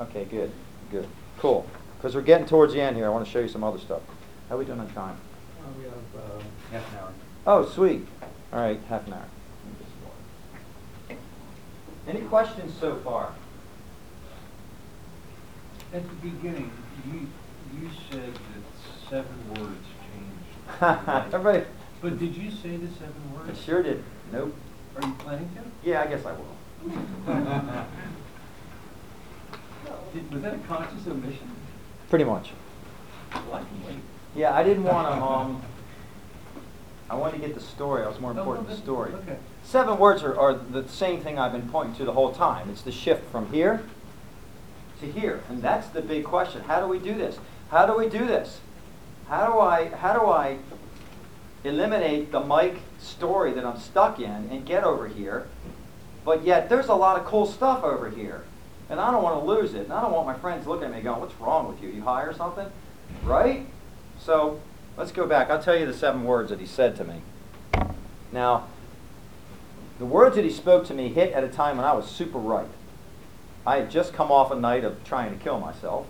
Okay, good. Good. Cool. Because we're getting towards the end here. I want to show you some other stuff. How are we doing on time? Uh, we have uh, half an hour. Oh, sweet. All right, half an hour. Any questions so far? At the beginning, you, you said that seven words changed. Everybody, But did you say the seven I words? sure did. Nope. Are you planning to? Yeah, I guess I will. Did- Was that a conscious omission? Pretty much. Well, I can wait. Yeah, I didn't want to, um, I wanted to get the story. I was more important no, the story. okay. Seven words are, are the same thing I've been pointing to the whole time. It's the shift from here to here. And that's the big question. How do we do this? How do we do this? How do I, how do I eliminate the Mike story that I'm stuck in and get over here? But yet, there's a lot of cool stuff over here. And I don't want to lose it. And I don't want my friends looking at me going, what's wrong with you? You high or something? Right? So, let's go back. I'll tell you the seven words that he said to me. Now, the words that he spoke to me hit at a time when I was super ripe. I had just come off a night of trying to kill myself.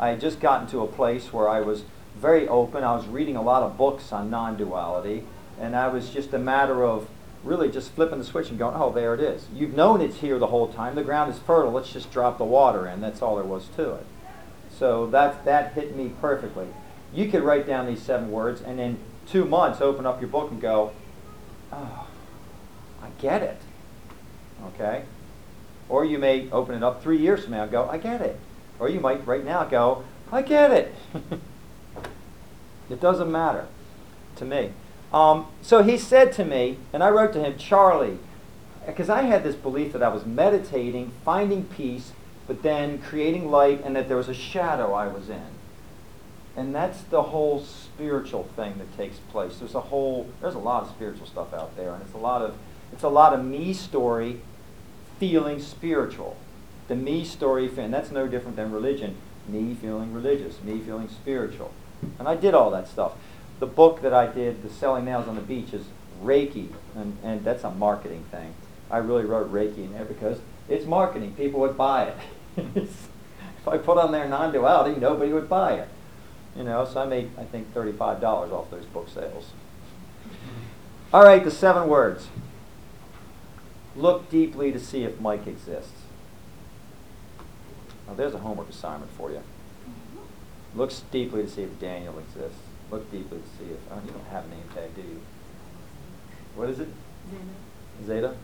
I had just gotten to a place where I was very open. I was reading a lot of books on non duality. And I was just a matter of really just flipping the switch and going, oh, there it is. You've known it's here the whole time. The ground is fertile. Let's just drop the water in. That's all there was to it. So that, that hit me perfectly. You could write down these seven words and in two months open up your book and go, oh, I get it. Okay? Or you may open it up three years from now and go, I get it. Or you might right now go, I get it. it doesn't matter to me. Um, so he said to me, and I wrote to him, Charlie, because I had this belief that I was meditating, finding peace, but then creating light, and that there was a shadow I was in. And that's the whole spiritual thing that takes place. There's a whole, there's a lot of spiritual stuff out there, and it's a lot of, it's a lot of me story feeling spiritual. The me story, and that's no different than religion. Me feeling religious, me feeling spiritual. And I did all that stuff. The book that I did, The Selling Nails on the Beach, is Reiki, and, and that's a marketing thing. I really wrote Reiki in there because it's marketing. People would buy it. if I put on there non-duality, nobody would buy it. You know, so I made, I think, $35 off those book sales. All right, the seven words. Look deeply to see if Mike exists. Now, there's a homework assignment for you. Look deeply to see if Daniel exists. Look deeply to see if. Oh, you don't have a name tag, do you? What is it? Zeta? Zeta?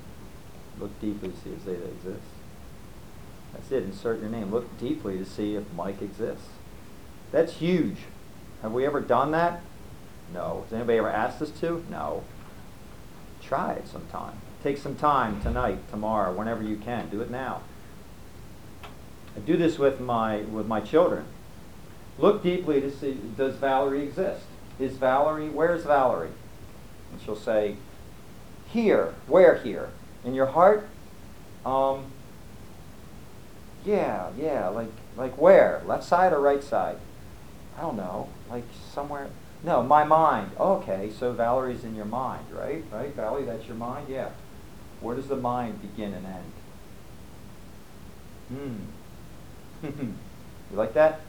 Look deeply to see if Zeta exists. That's it. Insert your name. Look deeply to see if Mike exists. That's huge. Have we ever done that? No. Has anybody ever asked us to? No. Try it sometime. Take some time tonight, tomorrow, whenever you can. Do it now. I do this with my with my children. Look deeply to see does Valerie exist? Is Valerie where's Valerie? And she'll say, Here. Where here? In your heart? Um Yeah, yeah, like like where? Left side or right side? I don't know. Like somewhere no, my mind. Okay, so Valerie's in your mind, right? Right, Valerie, that's your mind? Yeah. Where does the mind begin and end? Hmm. you like that?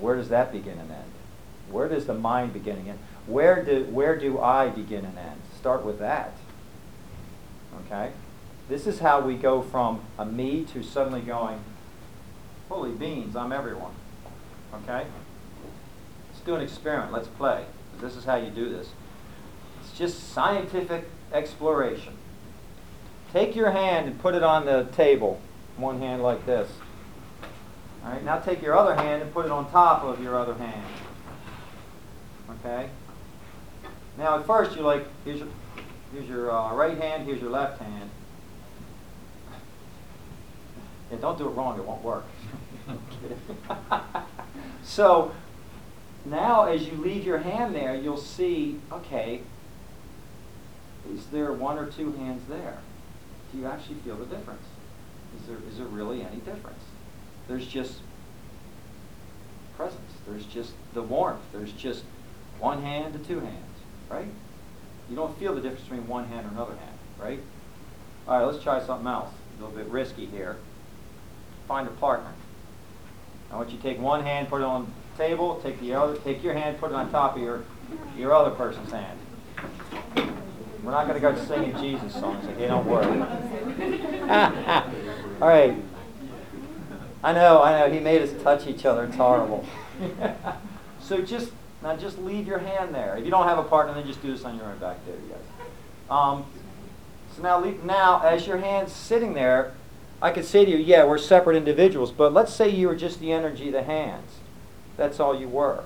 Where does that begin and end? Where does the mind begin and end? Where do, where do I begin and end? Start with that. Okay? This is how we go from a me to suddenly going, holy beans, I'm everyone. Okay? Let's do an experiment. Let's play. This is how you do this. It's just scientific exploration. Take your hand and put it on the table. One hand like this. All right, now take your other hand and put it on top of your other hand. Okay? Now at first you're like, here's your, here's your uh, right hand, here's your left hand. Yeah, don't do it wrong, it won't work. so now as you leave your hand there, you'll see, okay, is there one or two hands there? Do you actually feel the difference? Is there, is there really any difference? There's just presence. There's just the warmth. There's just one hand to two hands, right? You don't feel the difference between one hand or another hand, right? All right, let's try something else. A little bit risky here. Find a partner. I want you to take one hand, put it on the table. Take the other. Take your hand, put it on top of your your other person's hand. We're not going to go singing Jesus songs. Okay, don't worry. All right. I know, I know. He made us touch each other. It's horrible. so just now, just leave your hand there. If you don't have a partner, then just do this on your own back there, you guys. Um, so now, now, as your hand's sitting there, I could say to you, yeah, we're separate individuals, but let's say you were just the energy of the hands. That's all you were.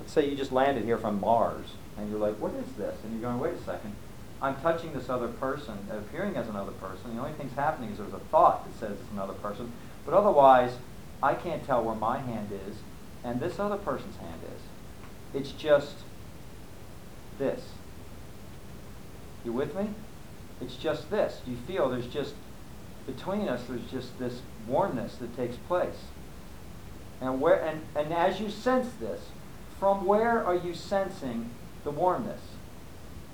Let's say you just landed here from Mars, and you're like, what is this? And you're going, wait a second. I'm touching this other person, appearing as another person. The only thing's happening is there's a thought that says it's another person. But otherwise, I can't tell where my hand is and this other person's hand is. It's just this. You with me? It's just this. You feel there's just, between us, there's just this warmness that takes place. And, where, and, and as you sense this, from where are you sensing the warmness?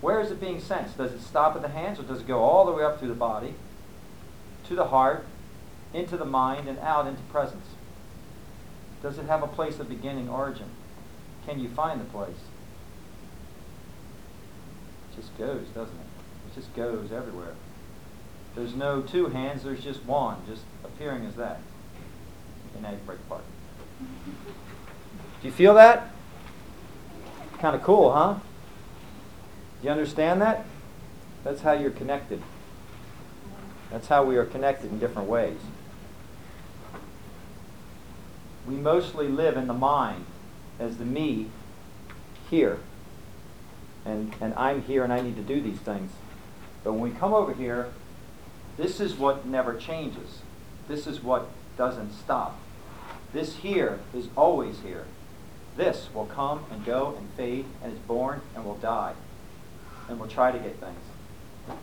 Where is it being sensed? Does it stop at the hands or does it go all the way up through the body, to the heart, into the mind, and out into presence? Does it have a place of beginning, origin? Can you find the place? It just goes, doesn't it? It just goes everywhere. There's no two hands, there's just one, just appearing as that. And now you break apart. Do you feel that? Kind of cool, huh? Do you understand that? That's how you're connected. That's how we are connected in different ways. We mostly live in the mind as the me here. And, and I'm here and I need to do these things. But when we come over here, this is what never changes. This is what doesn't stop. This here is always here. This will come and go and fade and is born and will die. And will try to get things.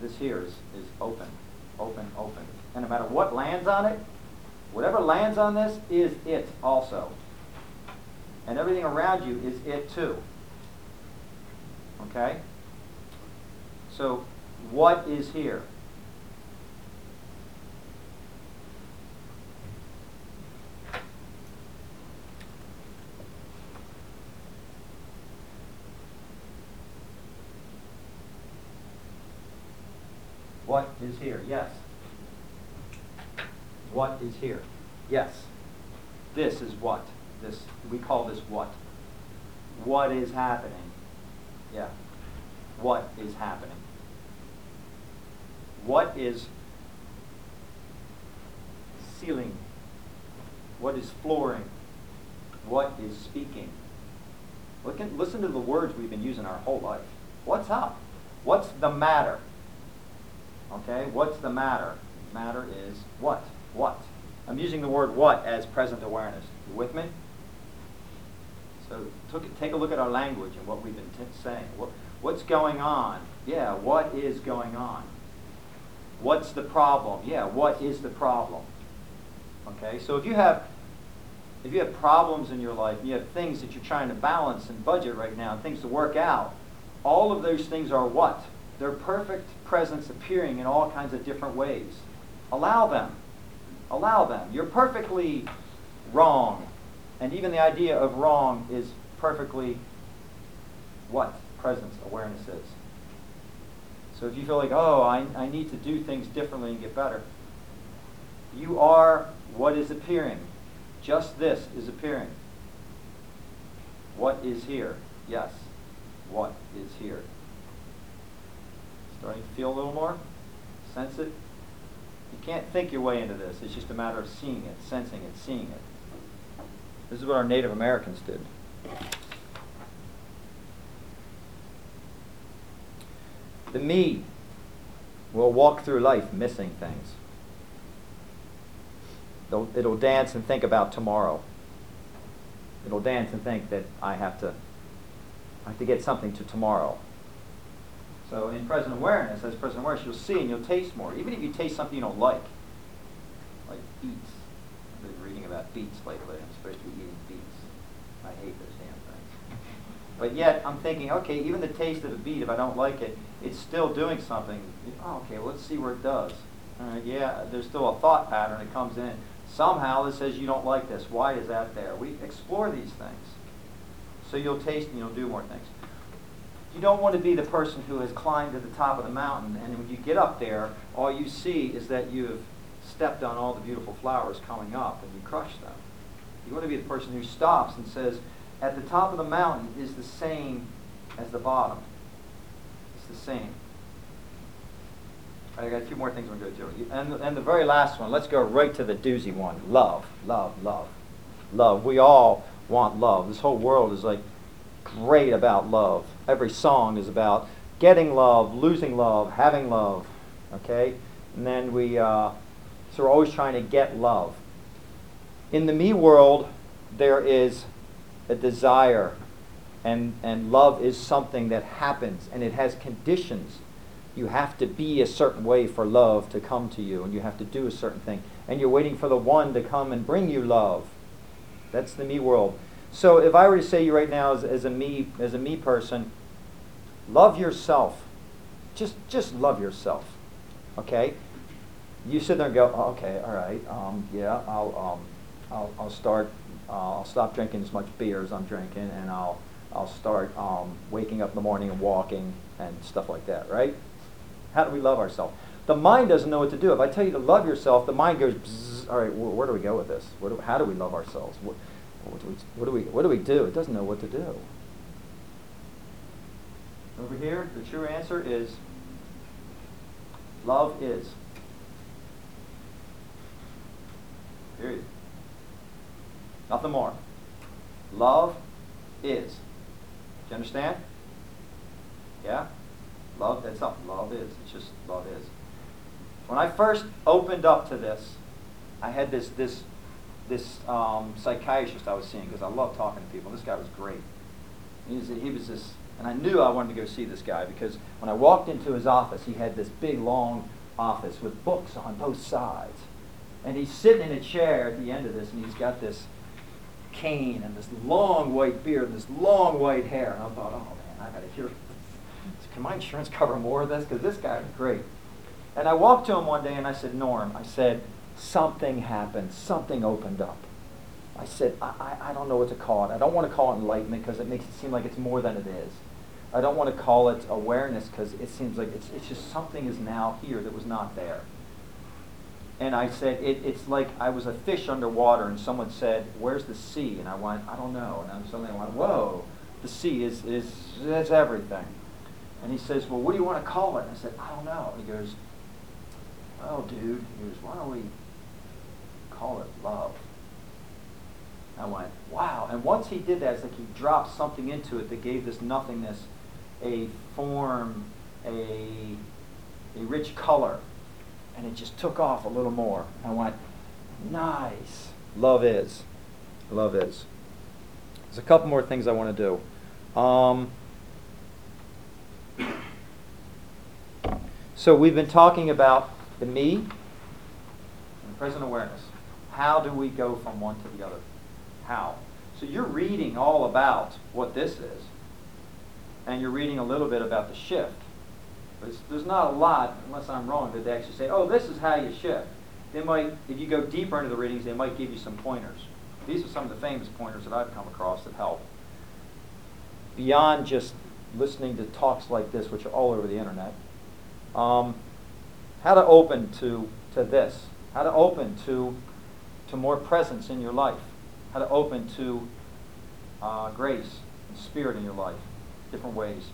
This here is, is open, open, open. And no matter what lands on it, whatever lands on this is it also. And everything around you is it too. Okay? So, what is here? What is here? Yes. What is here? Yes. This is what? This we call this what? What is happening? Yeah. What is happening? What is ceiling? What is flooring? What is speaking? Look at, listen to the words we've been using our whole life. What's up? What's the matter? Okay, what's the matter? Matter is what? What? I'm using the word what as present awareness. You with me? So took, take a look at our language and what we've been t- saying. What, what's going on? Yeah, what is going on? What's the problem? Yeah, what is the problem? Okay, so if you have if you have problems in your life, you have things that you're trying to balance and budget right now, and things to work out, all of those things are what? They're perfect presence appearing in all kinds of different ways. Allow them. Allow them. You're perfectly wrong. And even the idea of wrong is perfectly what presence awareness is. So if you feel like, oh, I, I need to do things differently and get better, you are what is appearing. Just this is appearing. What is here? Yes. What is here? Starting to feel a little more? Sense it? You can't think your way into this. It's just a matter of seeing it, sensing it, seeing it. This is what our Native Americans did. The me will walk through life missing things. It'll, it'll dance and think about tomorrow. It'll dance and think that I have to, I have to get something to tomorrow. So in present awareness, as present awareness, you'll see and you'll taste more. Even if you taste something you don't like, like beets. I've been reading about beets lately. I'm supposed to be eating beets. I hate those damn things. But yet, I'm thinking, okay, even the taste of a beet, if I don't like it, it's still doing something. Oh, okay, well, let's see where it does. Yeah, there's still a thought pattern that comes in. Somehow that says you don't like this. Why is that there? We explore these things. So you'll taste and you'll do more things. You don't want to be the person who has climbed to the top of the mountain, and when you get up there, all you see is that you've stepped on all the beautiful flowers coming up and you crush them. You want to be the person who stops and says, at the top of the mountain is the same as the bottom. It's the same. I got a few more things I'm going to do. And, and the very last one, let's go right to the doozy one. Love, love, love. Love. We all want love. This whole world is like great about love. Every song is about getting love, losing love, having love. Okay? And then we, uh, so we're always trying to get love. In the me world, there is a desire, and, and love is something that happens, and it has conditions you have to be a certain way for love to come to you, and you have to do a certain thing. And you're waiting for the one to come and bring you love. That's the me world. So if I were to say to you right now as, as a me as a me person, love yourself. Just just love yourself. Okay? You sit there and go, oh, okay, all right, um, yeah, I'll, um, I'll, I'll start, uh, I'll stop drinking as much beer as I'm drinking, and I'll, I'll start um, waking up in the morning and walking and stuff like that, right? How do we love ourselves? The mind doesn't know what to do. If I tell you to love yourself, the mind goes, all right, where, where do we go with this? Do, how do we love ourselves? What, what, do we, what, do we, what do we do? It doesn't know what to do. Over here, the true answer is love is. Period. Nothing more. Love is. Do you understand? Yeah? Love, that's not love is. It's just love is. When I first opened up to this, I had this this this um, psychiatrist I was seeing because I love talking to people. This guy was great. He was, he was this, and I knew I wanted to go see this guy because when I walked into his office, he had this big long office with books on both sides, and he's sitting in a chair at the end of this, and he's got this cane and this long white beard and this long white hair, and I thought, oh man, I got to hear can my insurance cover more of this? Because this guy is great. And I walked to him one day and I said, Norm, I said, something happened. Something opened up. I said, I, I, I don't know what to call it. I don't want to call it enlightenment because it makes it seem like it's more than it is. I don't want to call it awareness because it seems like it's, it's just something is now here that was not there. And I said, it, it's like I was a fish underwater and someone said, where's the sea? And I went, I don't know. And I'm suddenly I went, whoa, the sea is, is, is everything. And he says, well, what do you want to call it? And I said, I don't know. And he goes, well, dude, he goes, why don't we call it love? I went, wow. And once he did that, it's like he dropped something into it that gave this nothingness a form, a, a rich color. And it just took off a little more. I went, nice. Love is. Love is. There's a couple more things I want to do. Um, So we've been talking about the me and present awareness. How do we go from one to the other? How? So you're reading all about what this is, and you're reading a little bit about the shift. But there's not a lot, unless I'm wrong, that they actually say, oh, this is how you shift. They might, if you go deeper into the readings, they might give you some pointers. These are some of the famous pointers that I've come across that help. Beyond just listening to talks like this, which are all over the internet, um, how to open to, to this, how to open to, to more presence in your life, how to open to uh, grace and spirit in your life, different ways.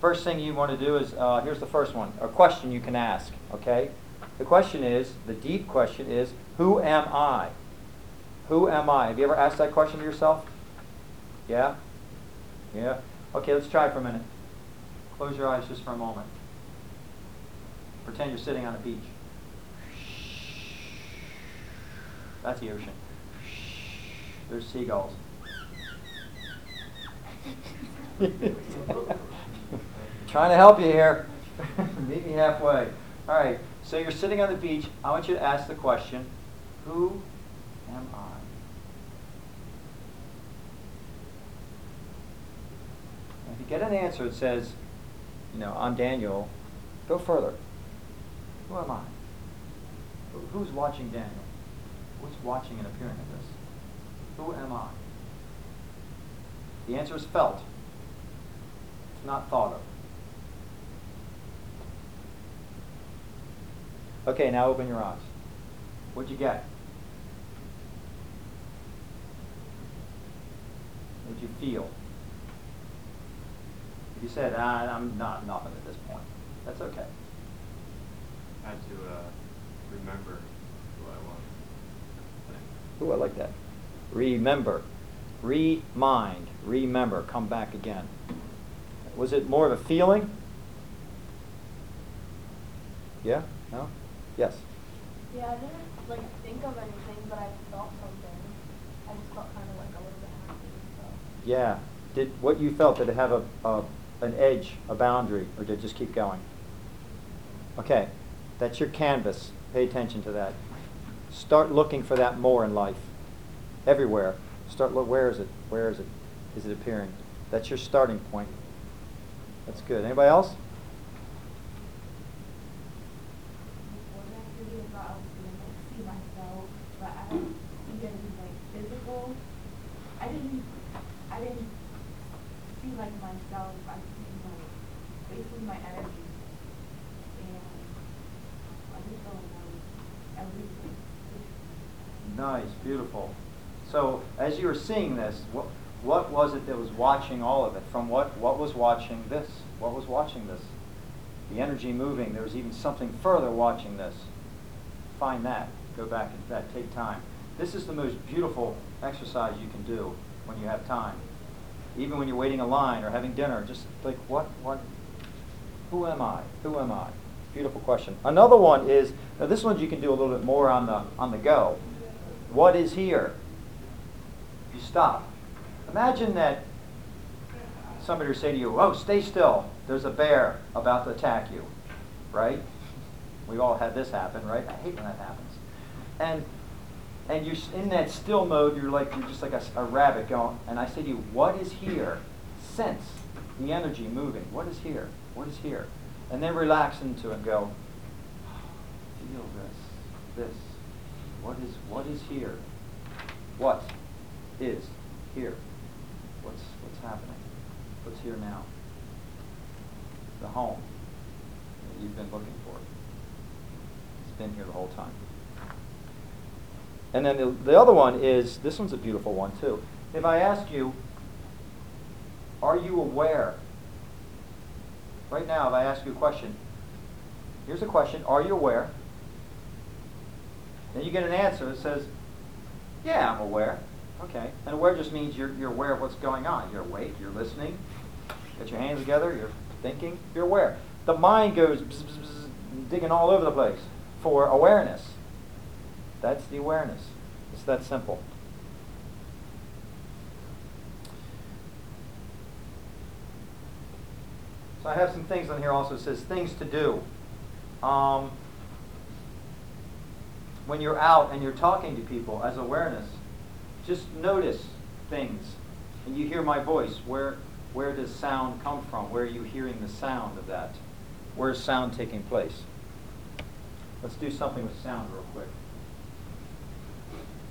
First thing you want to do is, uh, here's the first one, a question you can ask, okay? The question is, the deep question is, who am I? Who am I? Have you ever asked that question to yourself? Yeah? Yeah? Okay, let's try for a minute. Close your eyes just for a moment. Pretend you're sitting on a beach. That's the ocean. There's seagulls. Trying to help you here. Meet me halfway. All right. So you're sitting on the beach. I want you to ask the question, who am I? if you get an answer that says, you know, I'm Daniel, go further. Who am I? Who's watching Daniel? Who's watching and appearing in this? Who am I? The answer is felt. It's not thought of. Okay, now open your eyes. What'd you get? What'd you feel? You said, ah, I'm not nothing at this point. That's okay. I had to uh, remember who I was. Ooh, I like that. Remember. Remind. Remember. Come back again. Was it more of a feeling? Yeah? No? Yes. Yeah, I didn't like think of anything, but I felt something. I just felt kind of like a little bit happy. So. Yeah. Did what you felt did it have a, a an edge, a boundary, or did it just keep going? Okay, that's your canvas. Pay attention to that. Start looking for that more in life. Everywhere. Start look. Where is it? Where is it? Is it appearing? That's your starting point. That's good. Anybody else? Before the activity, I thought I was gonna like see myself, but I don't see anything like physical. I didn't, I didn't see like myself, I see like basically my energy. And I just felt like I was everything. Nice, beautiful. So as you were seeing this, what, what was it that was watching all of it? From what, what was watching this? What was watching this? The energy moving. There was even something further watching this. Find that. Go back into that. Take time. This is the most beautiful exercise you can do when you have time. Even when you're waiting a line or having dinner, just like, what, what, who am I? Who am I? Beautiful question. Another one is, now this one you can do a little bit more on the, on the go. What is here? You stop. Imagine that somebody would say to you, oh, stay still. There's a bear about to attack you. Right? We've all had this happen, right? I hate when that happens. And and you're in that still mode, you're like you're just like a rabbit going. And I say to you, what is here? Sense the energy moving. What is here? What is here? And then relax into it and go, feel this, this. What is what is here? What is here? What's what's happening? What's here now? The home that you've been looking for. It's been here the whole time. And then the, the other one is this one's a beautiful one too. If I ask you, are you aware? Right now, if I ask you a question, here's a question Are you aware? Then you get an answer that says, Yeah, I'm aware. Okay. And aware just means you're, you're aware of what's going on. You're awake, you're listening, get your hands together, you're thinking, you're aware. The mind goes bzz, bzz, bzz, digging all over the place for awareness. That's the awareness. It's that simple. So I have some things on here also. It says things to do. Um, when you're out and you're talking to people as awareness, just notice things. And you hear my voice. Where, where does sound come from? Where are you hearing the sound of that? Where's sound taking place? Let's do something with sound real quick.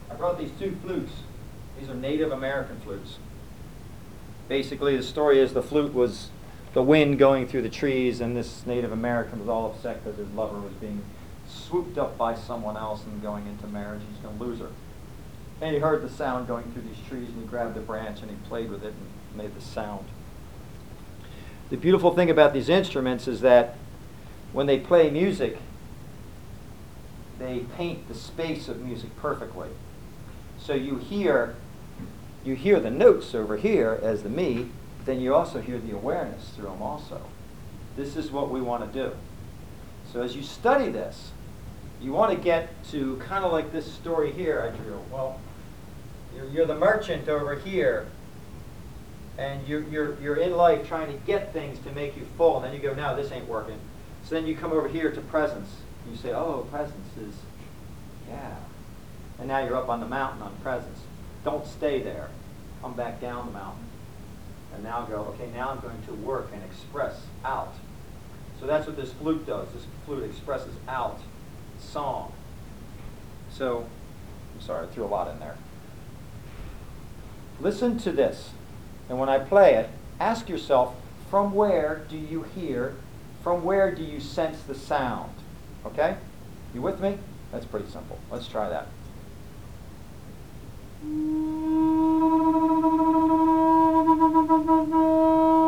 I brought these two flutes. These are Native American flutes. Basically, the story is the flute was the wind going through the trees, and this Native American was all upset because his lover was being swooped up by someone else and going into marriage. He's going to lose her. And he heard the sound going through these trees, and he grabbed a branch and he played with it and made the sound. The beautiful thing about these instruments is that when they play music, they paint the space of music perfectly. So you hear you hear the notes over here as the me, then you also hear the awareness through them also. This is what we want to do. So as you study this, you want to get to kind of like this story here I drew. Well, you're, you're the merchant over here, and you're, you're, you're in life trying to get things to make you full, and then you go, no, this ain't working. So then you come over here to presence. You say, oh, presence is, yeah. And now you're up on the mountain on presence. Don't stay there. Come back down the mountain. And now go, okay, now I'm going to work and express out. So that's what this flute does. This flute expresses out song. So, I'm sorry, I threw a lot in there. Listen to this. And when I play it, ask yourself, from where do you hear? From where do you sense the sound? Okay? You with me? That's pretty simple. Let's try that. This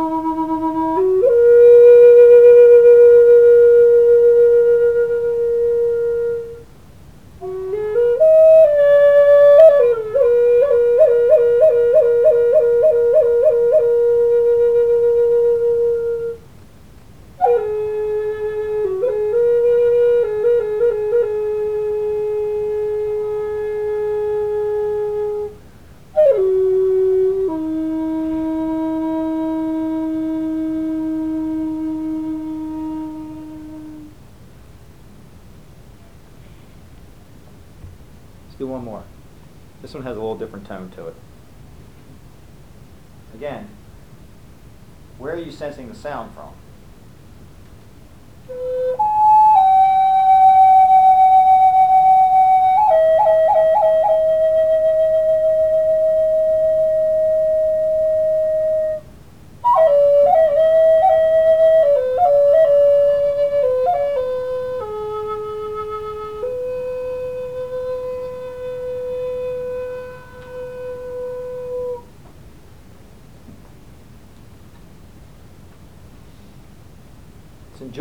tone to it. Again, where are you sensing the sound from?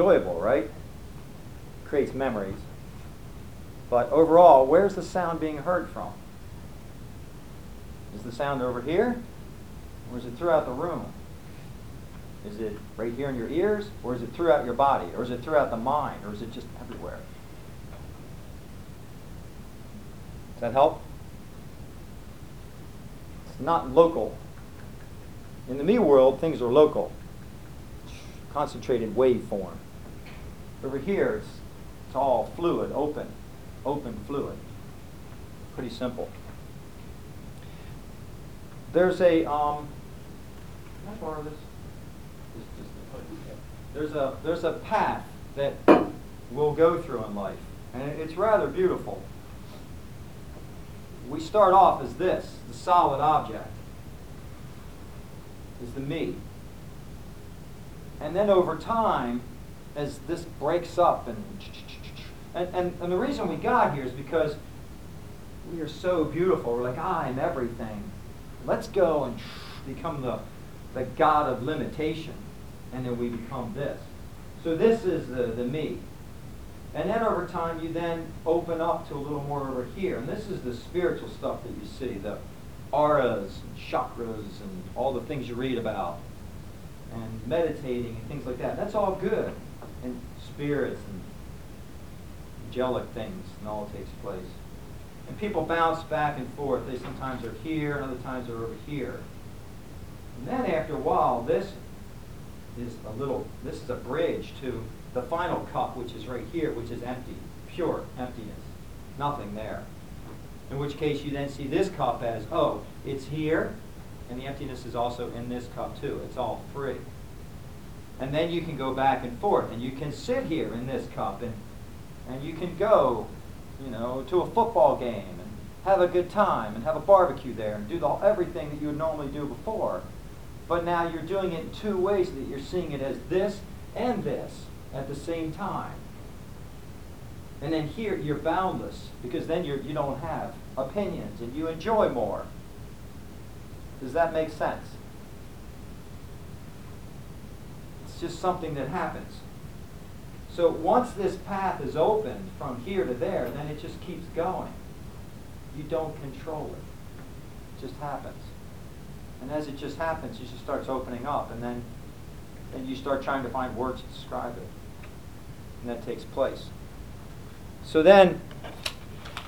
Enjoyable, right? Creates memories. But overall, where's the sound being heard from? Is the sound over here? Or is it throughout the room? Is it right here in your ears? Or is it throughout your body? Or is it throughout the mind? Or is it just everywhere? Does that help? It's not local. In the me world, things are local concentrated wave form. Over here, it's, it's all fluid, open, open fluid. Pretty simple. There's a, um, can I borrow this? There's a, there's a path that we'll go through in life, and it's rather beautiful. We start off as this, the solid object, is the me. And then over time, as this breaks up and and, and, and the reason we got here is because we are so beautiful. We're like, ah, I'm everything. Let's go and become the, the God of limitation. And then we become this. So this is the, the me. And then over time, you then open up to a little more over here. And this is the spiritual stuff that you see the auras and chakras and all the things you read about and meditating and things like that. That's all good. Spirits and angelic things and all takes place. And people bounce back and forth. They sometimes are here and other times are over here. And then after a while, this is a little, this is a bridge to the final cup, which is right here, which is empty, pure emptiness. Nothing there. In which case you then see this cup as, oh, it's here, and the emptiness is also in this cup too. It's all free. And then you can go back and forth, and you can sit here in this cup, and, and you can go, you know, to a football game, and have a good time, and have a barbecue there, and do the, everything that you would normally do before. But now you're doing it in two ways, that you're seeing it as this and this at the same time. And then here, you're boundless, because then you're, you don't have opinions, and you enjoy more. Does that make sense? It's just something that happens. So once this path is opened from here to there, then it just keeps going. You don't control it. It just happens. And as it just happens, it just starts opening up, and then, then you start trying to find words to describe it. And that takes place. So then,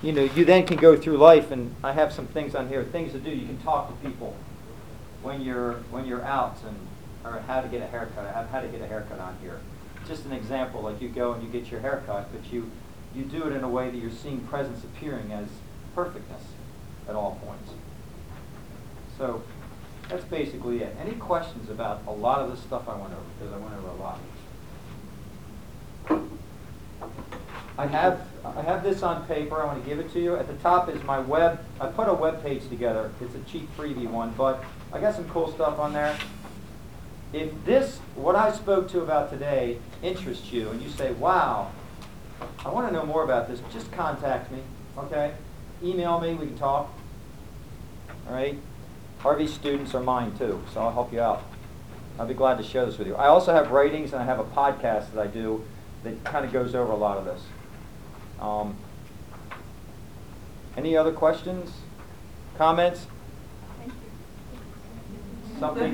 you know, you then can go through life, and I have some things on here, things to do. You can talk to people when you're when you're out, and or how to get a haircut. I have how to get a haircut on here. Just an example, like you go and you get your haircut, but you you do it in a way that you're seeing presence appearing as perfectness at all points. So that's basically it. Any questions about a lot of the stuff I went over? Because I went over a lot. I have I have this on paper. I want to give it to you. At the top is my web. I put a web page together. It's a cheap freebie one, but I got some cool stuff on there. If this, what I spoke to about today, interests you, and you say, "Wow, I want to know more about this," just contact me. Okay? Email me. We can talk. All right? Harvey's students are mine too, so I'll help you out. I'll be glad to share this with you. I also have writings and I have a podcast that I do that kind of goes over a lot of this. Um, any other questions? Comments? Thank you. Something?